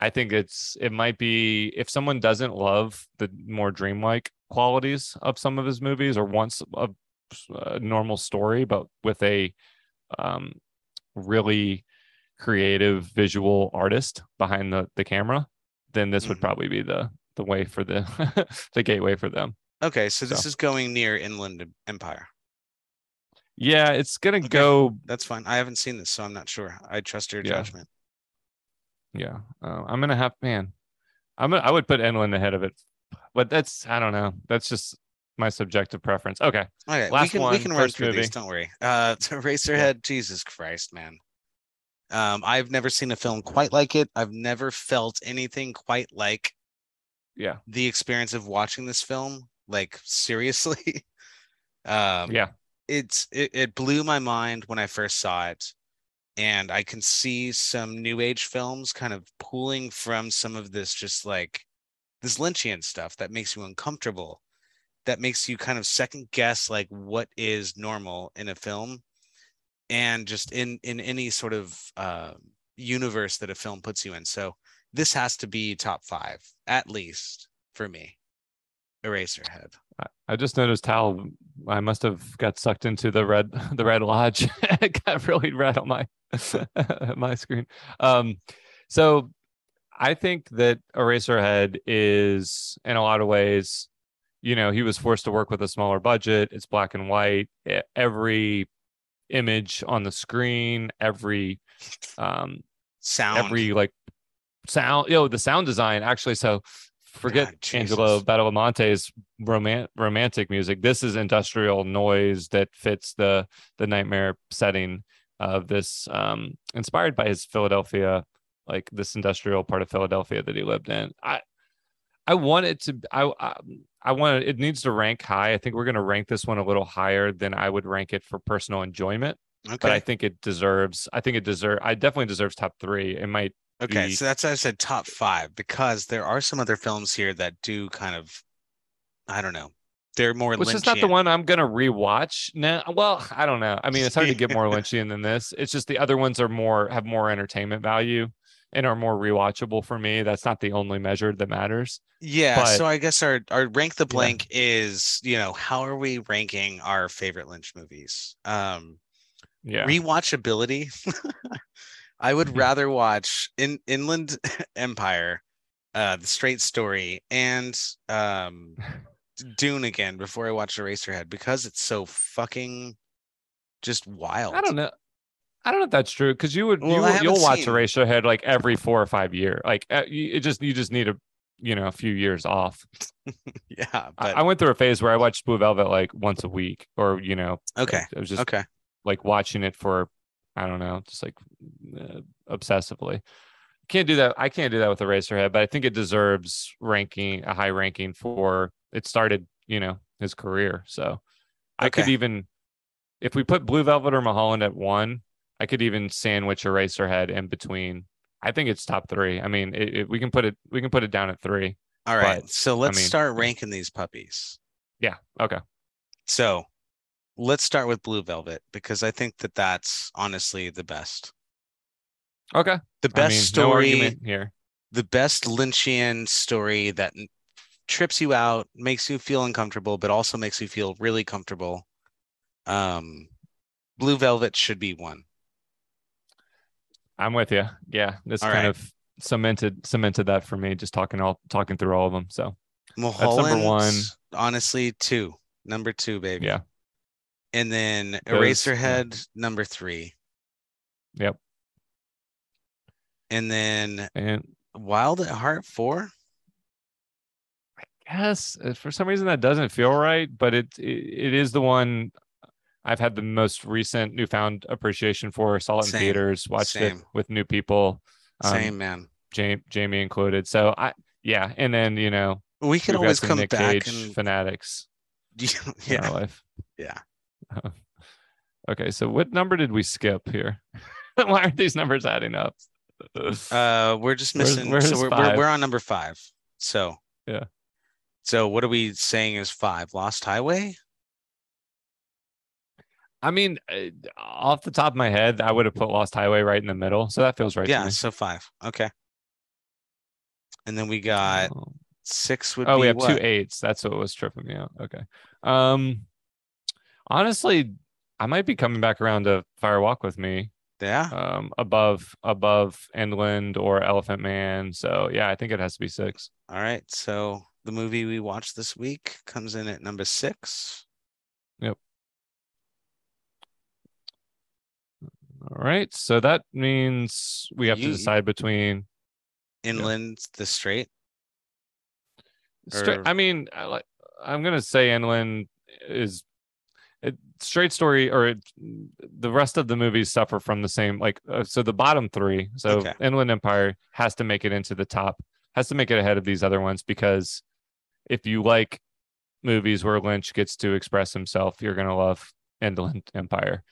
[SPEAKER 2] I think it's it might be if someone doesn't love the more dreamlike qualities of some of his movies or wants a, a normal story but with a um really creative visual artist behind the the camera, then this would
[SPEAKER 1] Mhm.
[SPEAKER 2] probably be the the way for the the gateway for them.
[SPEAKER 1] Okay, so this
[SPEAKER 2] So.
[SPEAKER 1] is going near Inland Empire.
[SPEAKER 2] Yeah, it's gonna
[SPEAKER 1] Okay.
[SPEAKER 2] go
[SPEAKER 1] That's fine. I haven't seen this, so I'm not sure. I trust your
[SPEAKER 2] Yeah.
[SPEAKER 1] judgment.
[SPEAKER 2] Yeah, uh, I'm gonna have man. I'm gonna, I would put Inland ahead of it, but that's I don't know. That's just my subjective preference. Okay,
[SPEAKER 1] Okay, we
[SPEAKER 2] Last
[SPEAKER 1] can
[SPEAKER 2] one,
[SPEAKER 1] we can run through
[SPEAKER 2] movie.
[SPEAKER 1] these. Don't worry. Uh, to Eraserhead, Jesus Christ, man. Um, I've never seen a film quite like it. I've never felt anything quite like
[SPEAKER 2] yeah,
[SPEAKER 1] the experience of watching this film. Like seriously, um,
[SPEAKER 2] yeah,
[SPEAKER 1] it's it, it blew my mind when I first saw it, and I can see some new age films kind of pulling from some of this just like this Lynchian stuff that makes you uncomfortable, that makes you kind of second guess like what is normal in a film, and just in in any sort of uh, universe that a film puts you in. So this has to be top five at least for me. Eraserhead.
[SPEAKER 2] I- just noticed how I must have got sucked into the red the red lodge. it got really red on my my screen. Um, so I think that Eraserhead is in a lot of ways, you know, he was forced to work with a smaller budget. It's black and white. Every image on the screen, every um
[SPEAKER 1] Sound.
[SPEAKER 2] every like sound, you know, the sound design actually. So forget
[SPEAKER 1] God,
[SPEAKER 2] Angelo roman- romantic music. This is industrial noise that fits the the nightmare setting of this, um, inspired by his Philadelphia, like this industrial part of Philadelphia that he lived in. I I want it to I I, I want it, it needs to rank high. I think we're going to rank this one a little higher than I would rank it for personal enjoyment.
[SPEAKER 1] Okay.
[SPEAKER 2] But I think it deserves. I think it deserve. I definitely deserves top three. It might
[SPEAKER 1] Okay,
[SPEAKER 2] be-
[SPEAKER 1] so that's I said top five because there are some other films here that do kind of, I don't know, they're more.
[SPEAKER 2] which is not the one I'm gonna rewatch now. Well, I don't know. I mean, it's hard to get more Lynchian than this. It's just the other ones are more have more entertainment value and are more rewatchable for me. That's not the only measure that matters.
[SPEAKER 1] Yeah,
[SPEAKER 2] but-
[SPEAKER 1] so I guess our our rank the
[SPEAKER 2] Yeah.
[SPEAKER 1] blank is you know how are we ranking our favorite Lynch movies? Um,
[SPEAKER 2] Yeah.
[SPEAKER 1] rewatchability. I would rather watch in Inland Empire, uh, The Straight Story, and um, Dune again before I watch Eraserhead because it's so fucking just wild.
[SPEAKER 2] I don't know. I don't know if that's true because you would
[SPEAKER 1] Well,
[SPEAKER 2] you, will you'll watch
[SPEAKER 1] seen-
[SPEAKER 2] Eraserhead like every four or five year. Like uh, it just you just need a you know a few years off.
[SPEAKER 1] Yeah,
[SPEAKER 2] I, I went through a phase where I watched Blue Velvet like once a week, or you know,
[SPEAKER 1] okay,
[SPEAKER 2] it was just
[SPEAKER 1] okay.
[SPEAKER 2] like watching it for I don't know, just like uh, obsessively. Can't do that. I can't do that with Eraserhead, but I think it deserves ranking a high ranking for it started, you know, his career. So I could even if we put Blue Velvet or Mulholland at one, I could even sandwich Eraserhead in between. I think it's top three. I mean, it, it- we can put it we can put it down at three.
[SPEAKER 1] All right,
[SPEAKER 2] but,
[SPEAKER 1] so let's
[SPEAKER 2] mean,
[SPEAKER 1] start ranking these puppies.
[SPEAKER 2] Yeah. Okay.
[SPEAKER 1] So let's start with Blue Velvet because I think that that's honestly the best.
[SPEAKER 2] Okay.
[SPEAKER 1] The
[SPEAKER 2] I
[SPEAKER 1] best
[SPEAKER 2] mean, no
[SPEAKER 1] story,
[SPEAKER 2] argument here.
[SPEAKER 1] the best Lynchian story that trips you out, makes you feel uncomfortable, but also makes you feel really comfortable. Um, Blue Velvet should be one.
[SPEAKER 2] I'm with you. Yeah, this
[SPEAKER 1] All
[SPEAKER 2] kind
[SPEAKER 1] right.
[SPEAKER 2] of cemented cemented that for me. Just talking all talking through all of them. So
[SPEAKER 1] Mulholland,
[SPEAKER 2] one.
[SPEAKER 1] honestly, two. Number two, baby.
[SPEAKER 2] yeah,
[SPEAKER 1] And then Eraserhead, number three.
[SPEAKER 2] yep.
[SPEAKER 1] And then
[SPEAKER 2] And
[SPEAKER 1] Wild at Heart, four.
[SPEAKER 2] I guess for some reason that doesn't feel right, but it it, it is the one I've had the most recent newfound appreciation for. Saw it in
[SPEAKER 1] Same,
[SPEAKER 2] theaters, watched it with new people, um,
[SPEAKER 1] Same, man.
[SPEAKER 2] Jamie, Jamie included. So I yeah, and then you know
[SPEAKER 1] We can always come
[SPEAKER 2] Nick
[SPEAKER 1] back
[SPEAKER 2] Cage
[SPEAKER 1] and
[SPEAKER 2] fanatics in
[SPEAKER 1] yeah,
[SPEAKER 2] our life.
[SPEAKER 1] yeah.
[SPEAKER 2] Okay, so what number did we skip here? Why aren't these numbers adding up?
[SPEAKER 1] Uh, we're just missing.
[SPEAKER 2] where's
[SPEAKER 1] so we're, we're we're on number five. So
[SPEAKER 2] Yeah.
[SPEAKER 1] So what are we saying is five? Lost Highway.
[SPEAKER 2] I mean, uh, off the top of my head, I would have put Lost Highway right in the middle, so that feels right
[SPEAKER 1] yeah.
[SPEAKER 2] to me.
[SPEAKER 1] So five. Okay. And then we got
[SPEAKER 2] Oh.
[SPEAKER 1] six. Would
[SPEAKER 2] oh, we have
[SPEAKER 1] what?
[SPEAKER 2] two eights. That's what was tripping me out. Okay. Um, honestly, I might be coming back around to Fire Walk with Me.
[SPEAKER 1] Yeah.
[SPEAKER 2] Um, above above Inland or Elephant Man. So yeah, I think it has to be six.
[SPEAKER 1] All right. So the movie we watched this week comes in at number six. Yep.
[SPEAKER 2] All right. So that means we have
[SPEAKER 1] You-
[SPEAKER 2] to decide between
[SPEAKER 1] Inland, the straight.
[SPEAKER 2] Straight,
[SPEAKER 1] Or-
[SPEAKER 2] I mean, I like I'm gonna say Inland is straight story, or the rest of the movies suffer from the same. Like, uh, so the bottom three. So
[SPEAKER 1] Okay.
[SPEAKER 2] Inland Empire has to make it into the top, has to make it ahead of these other ones because if you like movies where Lynch gets to express himself, you're gonna love Inland Empire.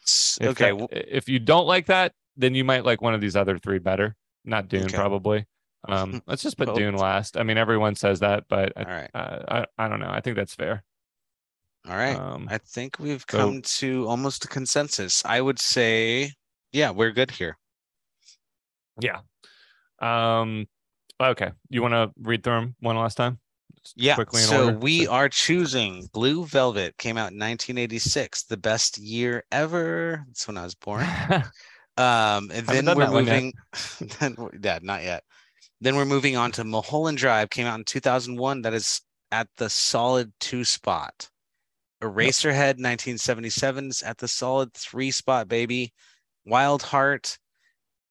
[SPEAKER 2] If
[SPEAKER 1] okay.
[SPEAKER 2] that- if you don't like that, then you might like one of these other three better. Not Dune,
[SPEAKER 1] Okay.
[SPEAKER 2] probably. Um, let's just put. Dune last. I mean, everyone says that, but I,
[SPEAKER 1] right.
[SPEAKER 2] uh, I, I don't know. I think that's fair.
[SPEAKER 1] All right.
[SPEAKER 2] Um,
[SPEAKER 1] I think we've
[SPEAKER 2] so-
[SPEAKER 1] come to almost a consensus. I would say, yeah, we're good here.
[SPEAKER 2] yeah. Um, okay. You want to read through them one last time? Just
[SPEAKER 1] Yeah.
[SPEAKER 2] Quickly
[SPEAKER 1] so
[SPEAKER 2] order?
[SPEAKER 1] we
[SPEAKER 2] So-
[SPEAKER 1] are choosing Blue Velvet. Came out in 1986, the best year ever. That's when I was born. Um, and then we're
[SPEAKER 2] that one yet.
[SPEAKER 1] moving. then, yeah, not yet. Then we're moving on to Mulholland Drive. Came out in 2001. That is at the solid two spot. Eraserhead 1977's at the solid three spot, baby. Wild Heart,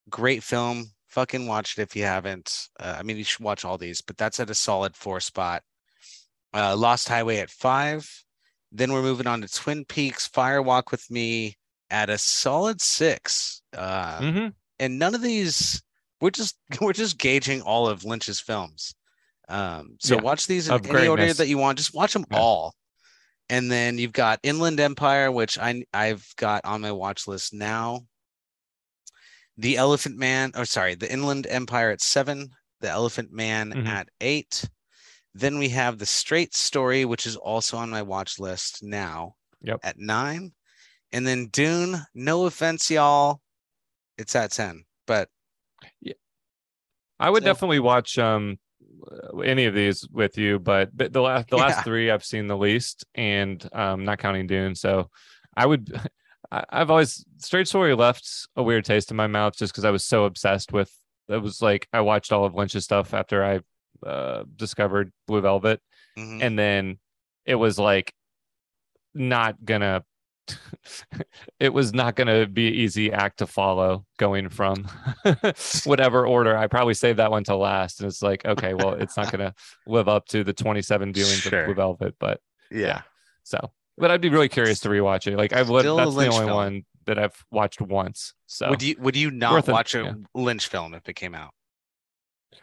[SPEAKER 1] great film. Fucking watch it if you haven't. Uh, I mean, you should watch all these, but that's at a solid four spot. Uh, Lost Highway at five. Then we're moving on to Twin Peaks, Fire Walk with Me at a solid six. Uh,
[SPEAKER 2] Mhm.
[SPEAKER 1] and none of these we're just we're just gauging all of Lynch's films. Um, so
[SPEAKER 2] Yeah,
[SPEAKER 1] watch these in
[SPEAKER 2] of
[SPEAKER 1] any order that you want. Just watch them
[SPEAKER 2] Yeah.
[SPEAKER 1] all. And then you've got Inland Empire, which I I've got on my watch list now. The Elephant Man, or sorry, the Inland Empire at seven, the Elephant Man
[SPEAKER 2] Mhm.
[SPEAKER 1] at eight. Then we have the Straight Story, which is also on my watch list now
[SPEAKER 2] Yep.
[SPEAKER 1] at nine. And then Dune, no offense, y'all. It's at 10. But yeah.
[SPEAKER 2] I would
[SPEAKER 1] So-
[SPEAKER 2] definitely watch um any of these with you, but the, last the
[SPEAKER 1] Yeah.
[SPEAKER 2] last three I've seen the least, and um not counting Dune. So I would. I, I've always Straight Story left a weird taste in my mouth just because I was so obsessed with. It was like I watched all of Lynch's stuff after I uh, discovered Blue Velvet,
[SPEAKER 1] mhm.
[SPEAKER 2] and then it was like not gonna it was not gonna be an easy act to follow going from whatever order i probably saved that one to last and it's like okay well it's not gonna live up to the 27 viewings
[SPEAKER 1] Sure.
[SPEAKER 2] of blue velvet but
[SPEAKER 1] yeah.
[SPEAKER 2] so but i'd be really curious to rewatch it like i've lived
[SPEAKER 1] Still a
[SPEAKER 2] that's the only
[SPEAKER 1] film.
[SPEAKER 2] one that i've watched once so
[SPEAKER 1] Would you would you not
[SPEAKER 2] Worth
[SPEAKER 1] watch a
[SPEAKER 2] yeah.
[SPEAKER 1] Lynch film if it came out?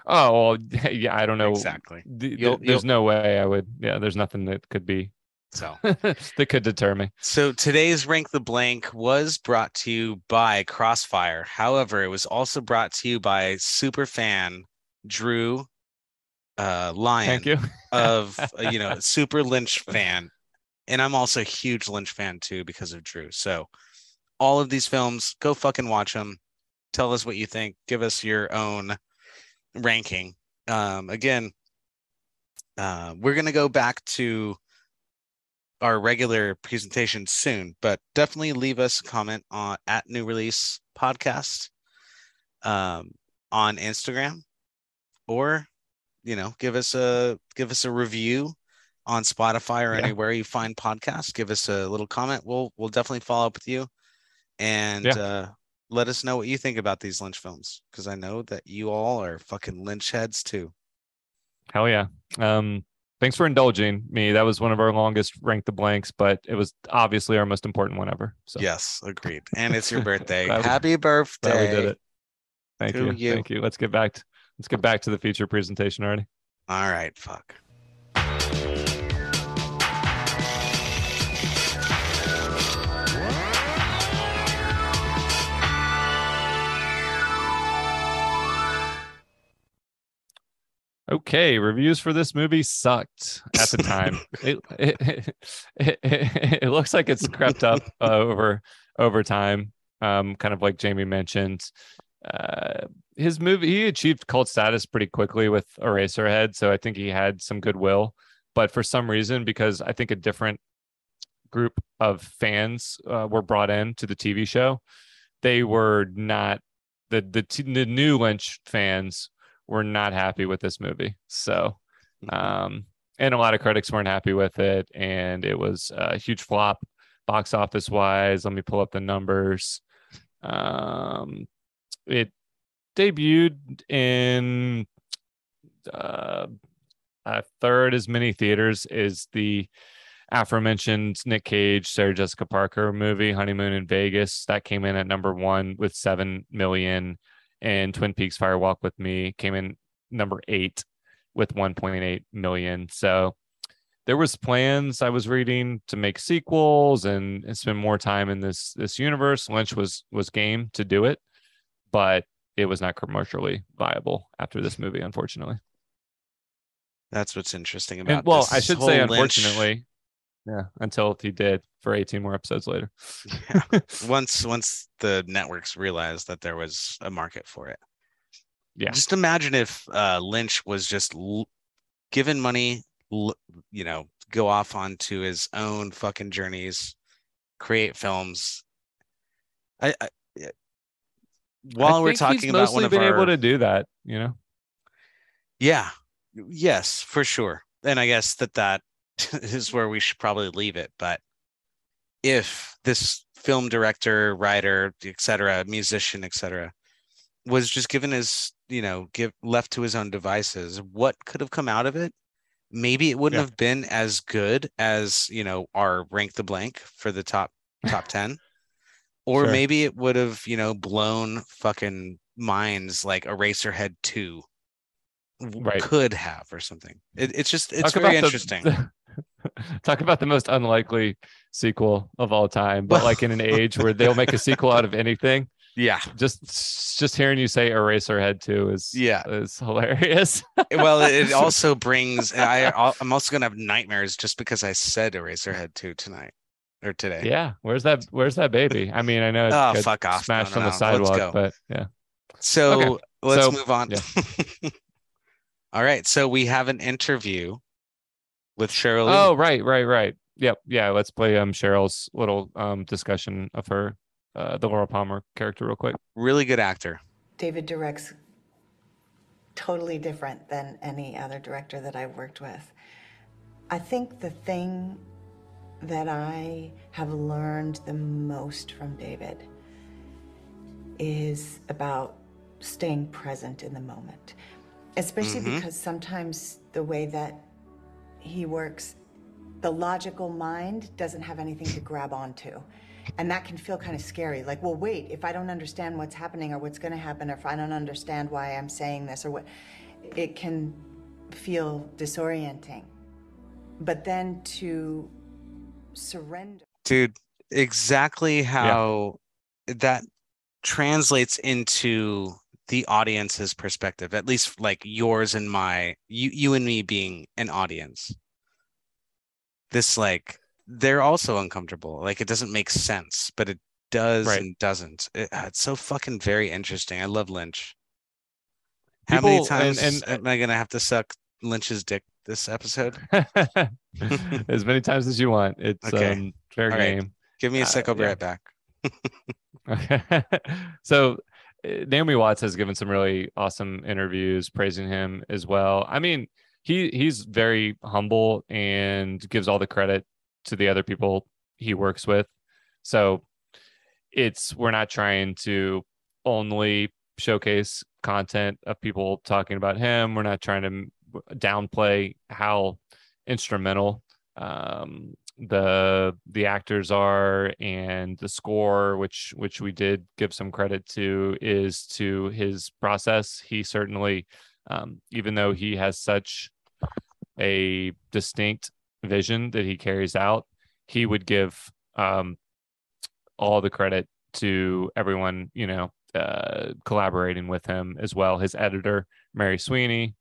[SPEAKER 2] oh well yeah i don't know
[SPEAKER 1] Exactly.
[SPEAKER 2] Th- th-
[SPEAKER 1] You'll-
[SPEAKER 2] there's no way i would yeah there's nothing that could be
[SPEAKER 1] So
[SPEAKER 2] that could deter me
[SPEAKER 1] so today's rank the blank was brought to you by Crossfire. However, it was also brought to you by super fan Drew uh Lion
[SPEAKER 2] thank you
[SPEAKER 1] of uh, you know super Lynch fan. And I'm also a huge Lynch fan too because of Drew. So all of these films, go fucking watch them. Tell us what you think. Give us your own ranking. Um, again, uh, we're gonna go back to our regular presentation soon, but definitely leave us a comment on at New Release Podcast um, on Instagram, or you know, give us a give us a review on Spotify or
[SPEAKER 2] Yeah.
[SPEAKER 1] anywhere you find podcasts. Give us a little comment. We'll we'll definitely follow up with you, and
[SPEAKER 2] Yeah.
[SPEAKER 1] uh, let us know what you think about these Lynch films because I know that you all are fucking Lynch heads too.
[SPEAKER 2] Hell yeah. Um, thanks for indulging me. That was one of our longest rank the blanks, but it was obviously our most important one ever. So
[SPEAKER 1] Yes, agreed. And it's your birthday.
[SPEAKER 2] Glad we-
[SPEAKER 1] Happy birthday!
[SPEAKER 2] we did it. Thank you.
[SPEAKER 1] you.
[SPEAKER 2] Thank you. Let's get back to let's get back to the feature presentation already.
[SPEAKER 1] All right, fuck.
[SPEAKER 2] Okay, reviews for this movie sucked at the time. it, it, it, it looks like it's crept up uh, over over time. Um, kind of like Jamie mentioned, uh, his movie he achieved cult status pretty quickly with Eraserhead, so I think he had some goodwill. But for some reason, because I think a different group of fans uh, were brought in to the TV show, they were not the the, t- the new Lynch fans were not happy with this movie. So, um, and a lot of critics weren't happy with it, and it was a huge flop box office wise. Let me pull up the numbers. Um, it debuted in uh, a third as many theaters as the aforementioned Nick Cage, Sarah Jessica Parker movie, Honeymoon in Vegas. That came in at number one with 7 million. And Twin Peaks Fire Walk with Me came in number eight with 1.8 million. So there was plans I was reading to make sequels and, and spend more time in this this universe. Lynch was was game to do it, but it was not commercially viable after this movie, unfortunately.
[SPEAKER 1] That's what's interesting about.
[SPEAKER 2] And, well, I should say,
[SPEAKER 1] whole Lynch-
[SPEAKER 2] unfortunately, yeah, until he did for 18 more episodes later.
[SPEAKER 1] once once the networks realized that there was a market for it.
[SPEAKER 2] Yeah.
[SPEAKER 1] Just imagine if uh, Lynch was just l- given money, l- you know, go off onto his own fucking journeys, create films. I, I while
[SPEAKER 2] I
[SPEAKER 1] we're talking about one of
[SPEAKER 2] been
[SPEAKER 1] our,
[SPEAKER 2] able to do that, you know.
[SPEAKER 1] yeah, yes, for sure. And I guess that that is where we should probably leave it. But if this film director, writer, etc., musician, etc., was just given his, you know, give left to his own devices, what could have come out of it? Maybe it wouldn't
[SPEAKER 2] Yeah.
[SPEAKER 1] have been as good as you know our rank the blank for the top top ten, or
[SPEAKER 2] Sure.
[SPEAKER 1] maybe it would have you know blown fucking minds like Eraserhead two
[SPEAKER 2] Right.
[SPEAKER 1] could have or something. It, it's just it's
[SPEAKER 2] Talk
[SPEAKER 1] very
[SPEAKER 2] about the-
[SPEAKER 1] interesting.
[SPEAKER 2] talk about the most unlikely sequel of all time, but like in an age where they'll make a sequel out of anything.
[SPEAKER 1] yeah,
[SPEAKER 2] Just just hearing you say Eraserhead 2 is
[SPEAKER 1] yeah.
[SPEAKER 2] is hilarious.
[SPEAKER 1] well, it also brings. I I'm also gonna have nightmares just because I said Eraserhead two tonight or today.
[SPEAKER 2] yeah, where's that where's that baby? I mean, I know
[SPEAKER 1] Oh, fuck off. No,
[SPEAKER 2] smashed
[SPEAKER 1] no,
[SPEAKER 2] on
[SPEAKER 1] no.
[SPEAKER 2] the
[SPEAKER 1] Let's
[SPEAKER 2] sidewalk, but yeah.
[SPEAKER 1] So
[SPEAKER 2] Okay.
[SPEAKER 1] let's
[SPEAKER 2] So,
[SPEAKER 1] move on. All right. So we have an interview with Sheryl.
[SPEAKER 2] Oh, right, right, right. Yep, yeah. Let's play um Sheryl's little um discussion of her, uh, the Laura Palmer character, real quick.
[SPEAKER 1] really good actor.
[SPEAKER 10] David directs totally different than any other director that I've worked with. I think the thing that I have learned the most from David is about staying present in the moment, especially
[SPEAKER 11] Mhm.
[SPEAKER 10] because sometimes the way that he works, the logical mind doesn't have anything to grab onto. And that can feel kind of scary. Like, well, wait, if I don't understand what's happening or what's going to happen, or if I don't understand why I'm saying this or what, it can feel disorienting. But then to surrender.
[SPEAKER 1] Dude, exactly how that translates into the audience's perspective, at least like yours and my you you and me being an audience. This like they're also uncomfortable. Like it doesn't make sense, but it does
[SPEAKER 2] Right.
[SPEAKER 1] and doesn't. It- uh, it's so fucking very interesting. I love Lynch. How many
[SPEAKER 2] People- and-
[SPEAKER 1] times
[SPEAKER 2] and-
[SPEAKER 1] am I gonna have to suck Lynch's dick this episode?
[SPEAKER 2] as many times as you want. It's
[SPEAKER 1] Okay.
[SPEAKER 2] um fair
[SPEAKER 1] All right.
[SPEAKER 2] game.
[SPEAKER 1] Give me a
[SPEAKER 2] Uh,
[SPEAKER 1] sec, I'll be right back.
[SPEAKER 2] Okay. so Naomi Watts has given some really awesome interviews praising him as well. I mean, he he's very humble and gives all the credit to the other people he works with. So it's we're not trying to only showcase content of people talking about him. We're not trying to downplay how instrumental um, the the actors are and the score which which we did give some credit to is to his process. He certainly um, even though he has such a distinct vision that he carries out he would give um, all the credit to everyone you know uh, collaborating with him as well. His editor mary sweeney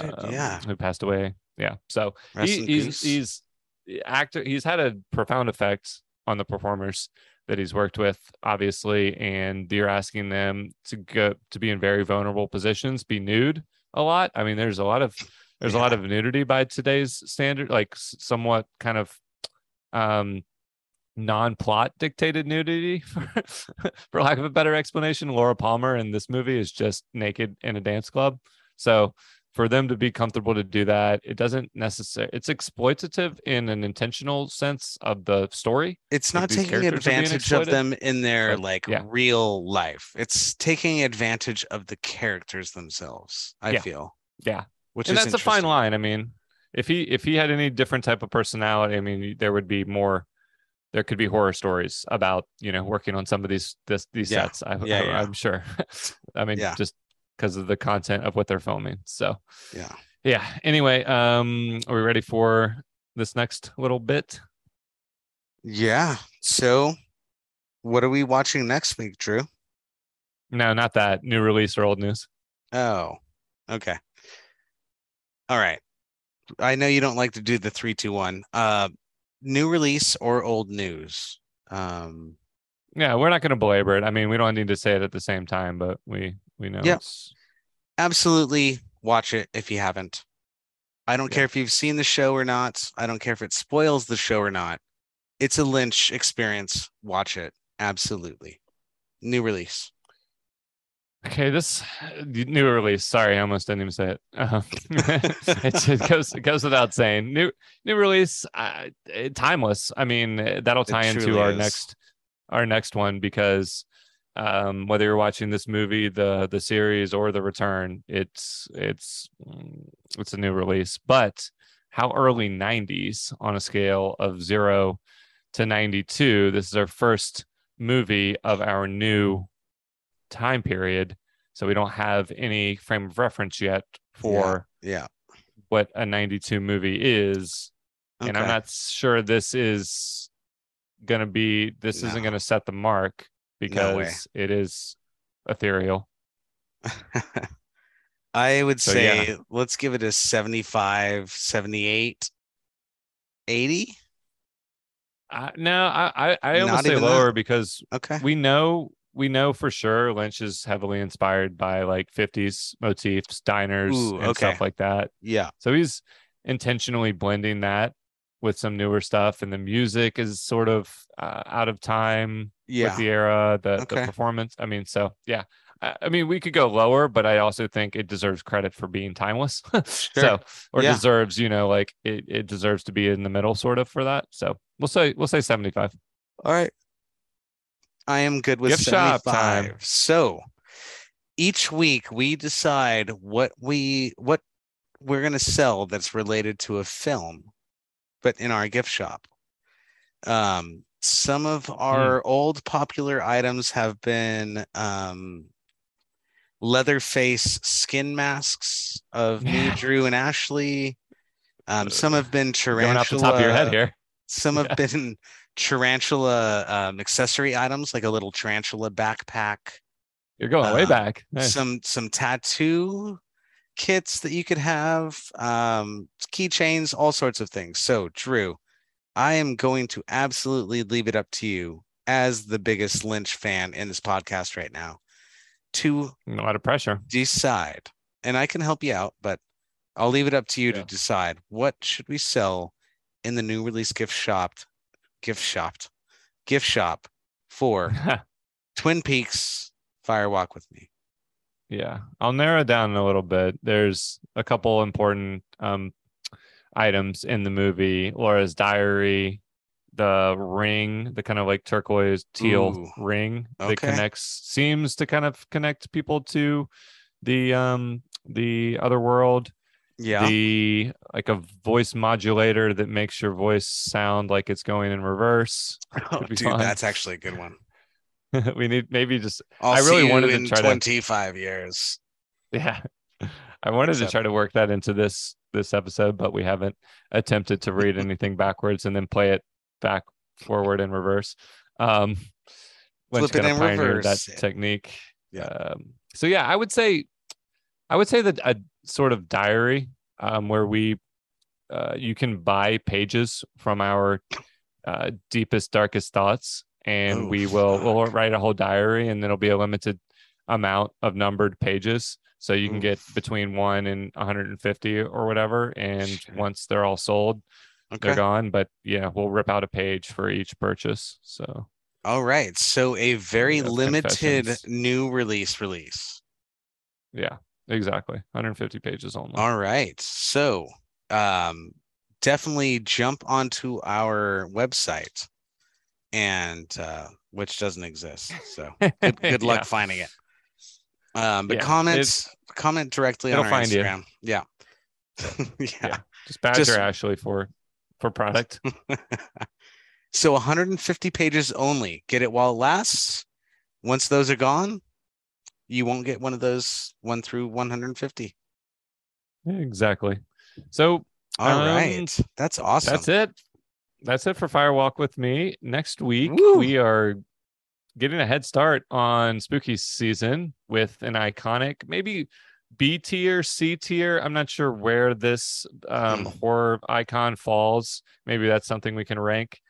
[SPEAKER 1] Dude,
[SPEAKER 2] um,
[SPEAKER 1] yeah.
[SPEAKER 2] who passed away. Yeah. So he, he's he's actor he's had a profound effect on the performers that he's worked with obviously and you're asking them to go to be in very vulnerable positions be nude a lot. I mean there's a lot of there's a lot of nudity by today's standard like somewhat kind of um non-plot dictated nudity for, for lack of a better explanation. Laura palmer in this movie is just naked in a dance club. So for them to be comfortable to do that it doesn't necessarily it's exploitative in an intentional sense of the story
[SPEAKER 1] it's not taking
[SPEAKER 2] characters are being
[SPEAKER 1] advantage of them in their
[SPEAKER 2] But,
[SPEAKER 1] like
[SPEAKER 2] yeah.
[SPEAKER 1] real life. It's taking advantage of the characters themselves. I
[SPEAKER 2] Yeah.
[SPEAKER 1] feel,
[SPEAKER 2] yeah
[SPEAKER 1] which
[SPEAKER 2] and
[SPEAKER 1] is
[SPEAKER 2] that's a fine line i mean if he if he had any different type of personality i mean there would be more there could be horror stories about you know working on some of these this these
[SPEAKER 1] Yeah.
[SPEAKER 2] sets I,
[SPEAKER 1] Yeah,
[SPEAKER 2] I,
[SPEAKER 1] yeah.
[SPEAKER 2] i'm sure i mean
[SPEAKER 1] Yeah.
[SPEAKER 2] just because of the content of what they're filming so
[SPEAKER 1] Yeah.
[SPEAKER 2] yeah anyway um are we ready for this next little bit
[SPEAKER 1] Yeah. So, what are we watching next week, Drew?
[SPEAKER 2] No, not that new release or old news.
[SPEAKER 1] Oh, okay. All right. I know you don't like to do the three, two, one. Uh, new release or old news. Um,
[SPEAKER 2] Yeah, we're not going to belabor it. I mean, we don't need to say it at the same time, but we we know. It's-
[SPEAKER 1] absolutely watch it if you haven't. I don't care if you've seen the show or not. I don't care if it spoils the show or not. It's a Lynch experience. Watch it. Absolutely. New release.
[SPEAKER 2] Okay, this new release. Sorry, I almost didn't even say it. Uh, it, it goes it goes without saying. New new release, uh, timeless. I mean, that'll tie into our
[SPEAKER 1] is.
[SPEAKER 2] next our next one because um, whether you're watching this movie, the the series, or the return, it's it's mm, it's a new release. But how early '90s on a scale of zero to 92? This is our first movie of our new time period so we don't have any frame of reference yet for
[SPEAKER 1] Yeah.
[SPEAKER 2] what a 92 movie is and i'm not sure this is going to be this isn't going to set the mark
[SPEAKER 1] No
[SPEAKER 2] because it is ethereal
[SPEAKER 1] I would
[SPEAKER 2] So,
[SPEAKER 1] say
[SPEAKER 2] yeah.
[SPEAKER 1] let's give it a 75, 78, 80.
[SPEAKER 2] uh, no i i, I almost say
[SPEAKER 1] even that?
[SPEAKER 2] lower because
[SPEAKER 1] Okay.
[SPEAKER 2] we know we know for sure lynch is heavily inspired by like 50s motifs diners
[SPEAKER 1] Ooh,
[SPEAKER 2] and stuff like that
[SPEAKER 1] Yeah.
[SPEAKER 2] So he's intentionally blending that with some newer stuff, and the music is sort of uh, out of time
[SPEAKER 1] Yeah.
[SPEAKER 2] with the era, the, the performance. I mean, so yeah. I, I mean, we could go lower, but I also think it deserves credit for being timeless. So, or
[SPEAKER 1] Yeah.
[SPEAKER 2] deserves, you know, like it, it deserves to be in the middle, sort of, for that. So we'll say we'll say seventy five.
[SPEAKER 1] All right. I am good with
[SPEAKER 2] Gift
[SPEAKER 1] 75.
[SPEAKER 2] time.
[SPEAKER 1] So each week we decide what we what we're going to sell that's related to a film but in our gift shop. Um some of our old popular items have been um Leatherface skin masks of me, Drew, and Ashley. Um, some have been tarantula.
[SPEAKER 2] Going off the top of your head here.
[SPEAKER 1] Some have been tarantula um, accessory items, like a little tarantula backpack.
[SPEAKER 2] You're going way
[SPEAKER 1] Uh,
[SPEAKER 2] back. Nice.
[SPEAKER 1] Some some tattoo kits that you could have, um, keychains, all sorts of things. So, Drew, I am going to absolutely leave it up to you as the biggest Lynch fan in this podcast right now to
[SPEAKER 2] a lot of pressure.
[SPEAKER 1] decide. And I can help you out, but I'll leave it up to you to decide what should we sell in the new release gift shop, gift shop, gift shop for Twin Peaks Fire Walk with Me.
[SPEAKER 2] Yeah, I'll narrow it down a little bit. There's a couple important um, items in the movie: Laura's diary, the ring, the kind of like turquoise teal
[SPEAKER 1] Ooh,
[SPEAKER 2] ring that
[SPEAKER 1] okay.
[SPEAKER 2] connects, seems to kind of connect people to the um the other world.
[SPEAKER 1] Yeah.
[SPEAKER 2] The like a voice modulator that makes your voice sound like it's going in reverse.
[SPEAKER 1] Oh, dude,
[SPEAKER 2] fun.
[SPEAKER 1] that's actually a good one.
[SPEAKER 2] we need maybe just
[SPEAKER 1] I'll
[SPEAKER 2] I really wanted to
[SPEAKER 1] in
[SPEAKER 2] try to
[SPEAKER 1] 25 years.
[SPEAKER 2] Yeah. I wanted to try to work that into this this episode, but we haven't attempted to read anything backwards and then play it back forward and reverse. Um
[SPEAKER 1] Flip it in reverse.
[SPEAKER 2] that technique.
[SPEAKER 1] Yeah.
[SPEAKER 2] Um, so yeah, I would say I would say that a sort of diary um, where we uh, you can buy pages from our uh, deepest darkest thoughts and
[SPEAKER 1] Oh,
[SPEAKER 2] we will we'll write a whole diary and then it'll be a limited amount of numbered pages. So you can get between 1 and 150 or whatever. And
[SPEAKER 1] Shit.
[SPEAKER 2] once they're all sold they're gone. But yeah we'll rip out a page for each purchase. So
[SPEAKER 1] All right. So a very
[SPEAKER 2] Of
[SPEAKER 1] limited new release release.
[SPEAKER 2] yeah exactly. 150 pages only.
[SPEAKER 1] All right. So um definitely jump onto our website and uh which doesn't exist. So good, good luck
[SPEAKER 2] Yeah.
[SPEAKER 1] finding it. Um but
[SPEAKER 2] Yeah,
[SPEAKER 1] comments comment directly on our
[SPEAKER 2] find you.
[SPEAKER 1] Instagram. Yeah. yeah.
[SPEAKER 2] Yeah. just badger
[SPEAKER 1] Just-
[SPEAKER 2] ashley for for product
[SPEAKER 1] So 150 pages only. Get it while it lasts. Once those are gone, you won't get one of those 1 through 150.
[SPEAKER 2] exactly so
[SPEAKER 1] All
[SPEAKER 2] Um,
[SPEAKER 1] right, That's awesome.
[SPEAKER 2] That's it. That's it for Fire Walk with me. Next week
[SPEAKER 1] Woo.
[SPEAKER 2] we are getting a head start on spooky season with an iconic, maybe B tier, C tier. I'm not sure where this um,
[SPEAKER 1] Hmm.
[SPEAKER 2] horror icon falls. Maybe that's something we can rank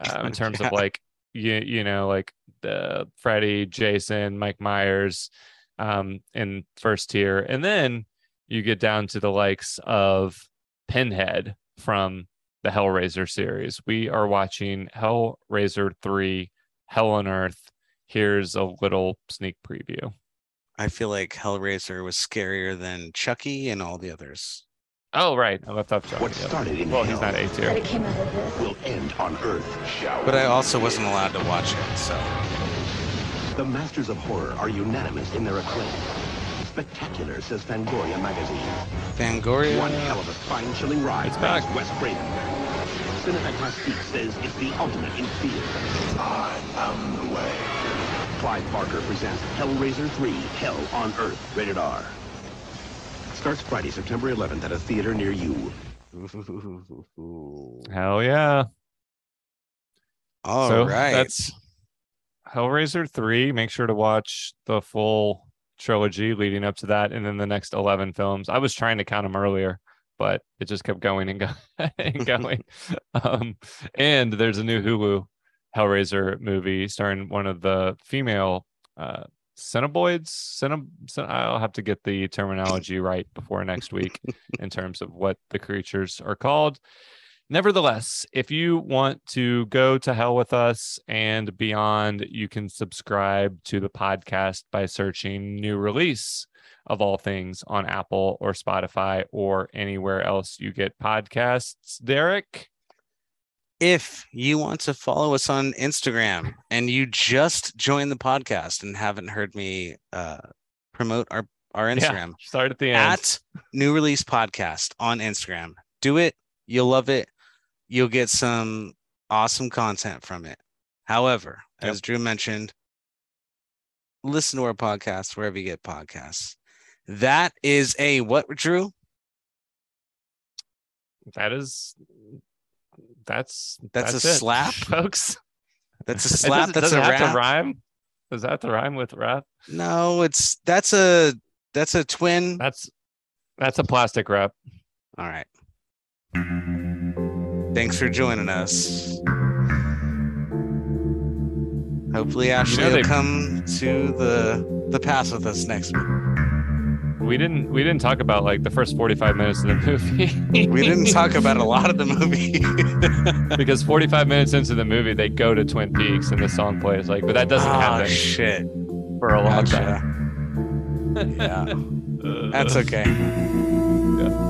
[SPEAKER 2] um, in terms
[SPEAKER 1] Yeah.
[SPEAKER 2] of like you you know like the Freddy, Jason, Mike Myers, um, in first tier, and then you get down to the likes of Pinhead from the Hellraiser series. We are watching Hellraiser 3 Hell on Earth. Here's a little sneak preview.
[SPEAKER 1] I feel like Hellraiser was scarier than Chucky and all the others.
[SPEAKER 2] Oh, right. Oh, I left off Chucky.
[SPEAKER 5] What started in
[SPEAKER 2] Well, he's
[SPEAKER 5] hell
[SPEAKER 2] not A tier.
[SPEAKER 12] came out of this.
[SPEAKER 5] will end on Earth. Shall
[SPEAKER 1] But I also wasn't allowed to watch it, so
[SPEAKER 5] The masters of horror are unanimous in their acclaim. Spectacular, says Fangoria magazine.
[SPEAKER 1] Fangoria.
[SPEAKER 5] One hell of a spine-chilling ride.
[SPEAKER 2] It's back.
[SPEAKER 5] thanks Wes Craven. Cinefantastique says it's the ultimate in fear. I am the way. Clive Barker presents Hellraiser 3, Hell on Earth, rated R. Starts Friday, September 11th at a theater near you.
[SPEAKER 2] Hell yeah.
[SPEAKER 1] All
[SPEAKER 2] so
[SPEAKER 1] right.
[SPEAKER 2] that's Hellraiser 3. Make sure to watch the full trilogy leading up to that and then the next 11 films. I was trying to count them earlier, but it just kept going and, go- and going. um, and there's a new Hulu Hellraiser movie starring one of the female uh, Cineboids. Cine- Cin- I'll have to get the terminology right before next week in terms of what the creatures are called. Nevertheless, if you want to go to hell with us and beyond, you can subscribe to the podcast by searching new release of all things on Apple or Spotify or anywhere else you get podcasts. Derek,
[SPEAKER 1] if you want to follow us on Instagram and you just joined the podcast and haven't heard me uh, promote our, our
[SPEAKER 2] Yeah,
[SPEAKER 1] Instagram,
[SPEAKER 2] start at the end.
[SPEAKER 1] at New Release Podcast on Instagram. Do it. You'll love it. You'll get some awesome content from it. However, as Drew mentioned, listen to our podcast wherever you get podcasts. That is a what, Drew?
[SPEAKER 2] that is that's
[SPEAKER 1] That's a
[SPEAKER 2] it,
[SPEAKER 1] slap?
[SPEAKER 2] folks.
[SPEAKER 1] That's a slap. That's a rap.
[SPEAKER 2] rhyme. Does that the rhyme with rap?
[SPEAKER 1] No, it's that's a that's a twin.
[SPEAKER 2] That's that's a plastic wrap.
[SPEAKER 1] All right. Thanks for joining us. Hopefully Ashley
[SPEAKER 2] they-
[SPEAKER 1] will come to the the pass with us next week.
[SPEAKER 2] We didn't we didn't talk about like the first 45 minutes of the movie.
[SPEAKER 1] We didn't talk about a lot of the movie.
[SPEAKER 2] because 45 minutes into the movie they go to Twin Peaks and the song plays like but that doesn't
[SPEAKER 1] oh,
[SPEAKER 2] happen
[SPEAKER 1] shit.
[SPEAKER 2] for a long
[SPEAKER 1] Gotcha.
[SPEAKER 2] time.
[SPEAKER 1] Yeah. That's okay. Awesome.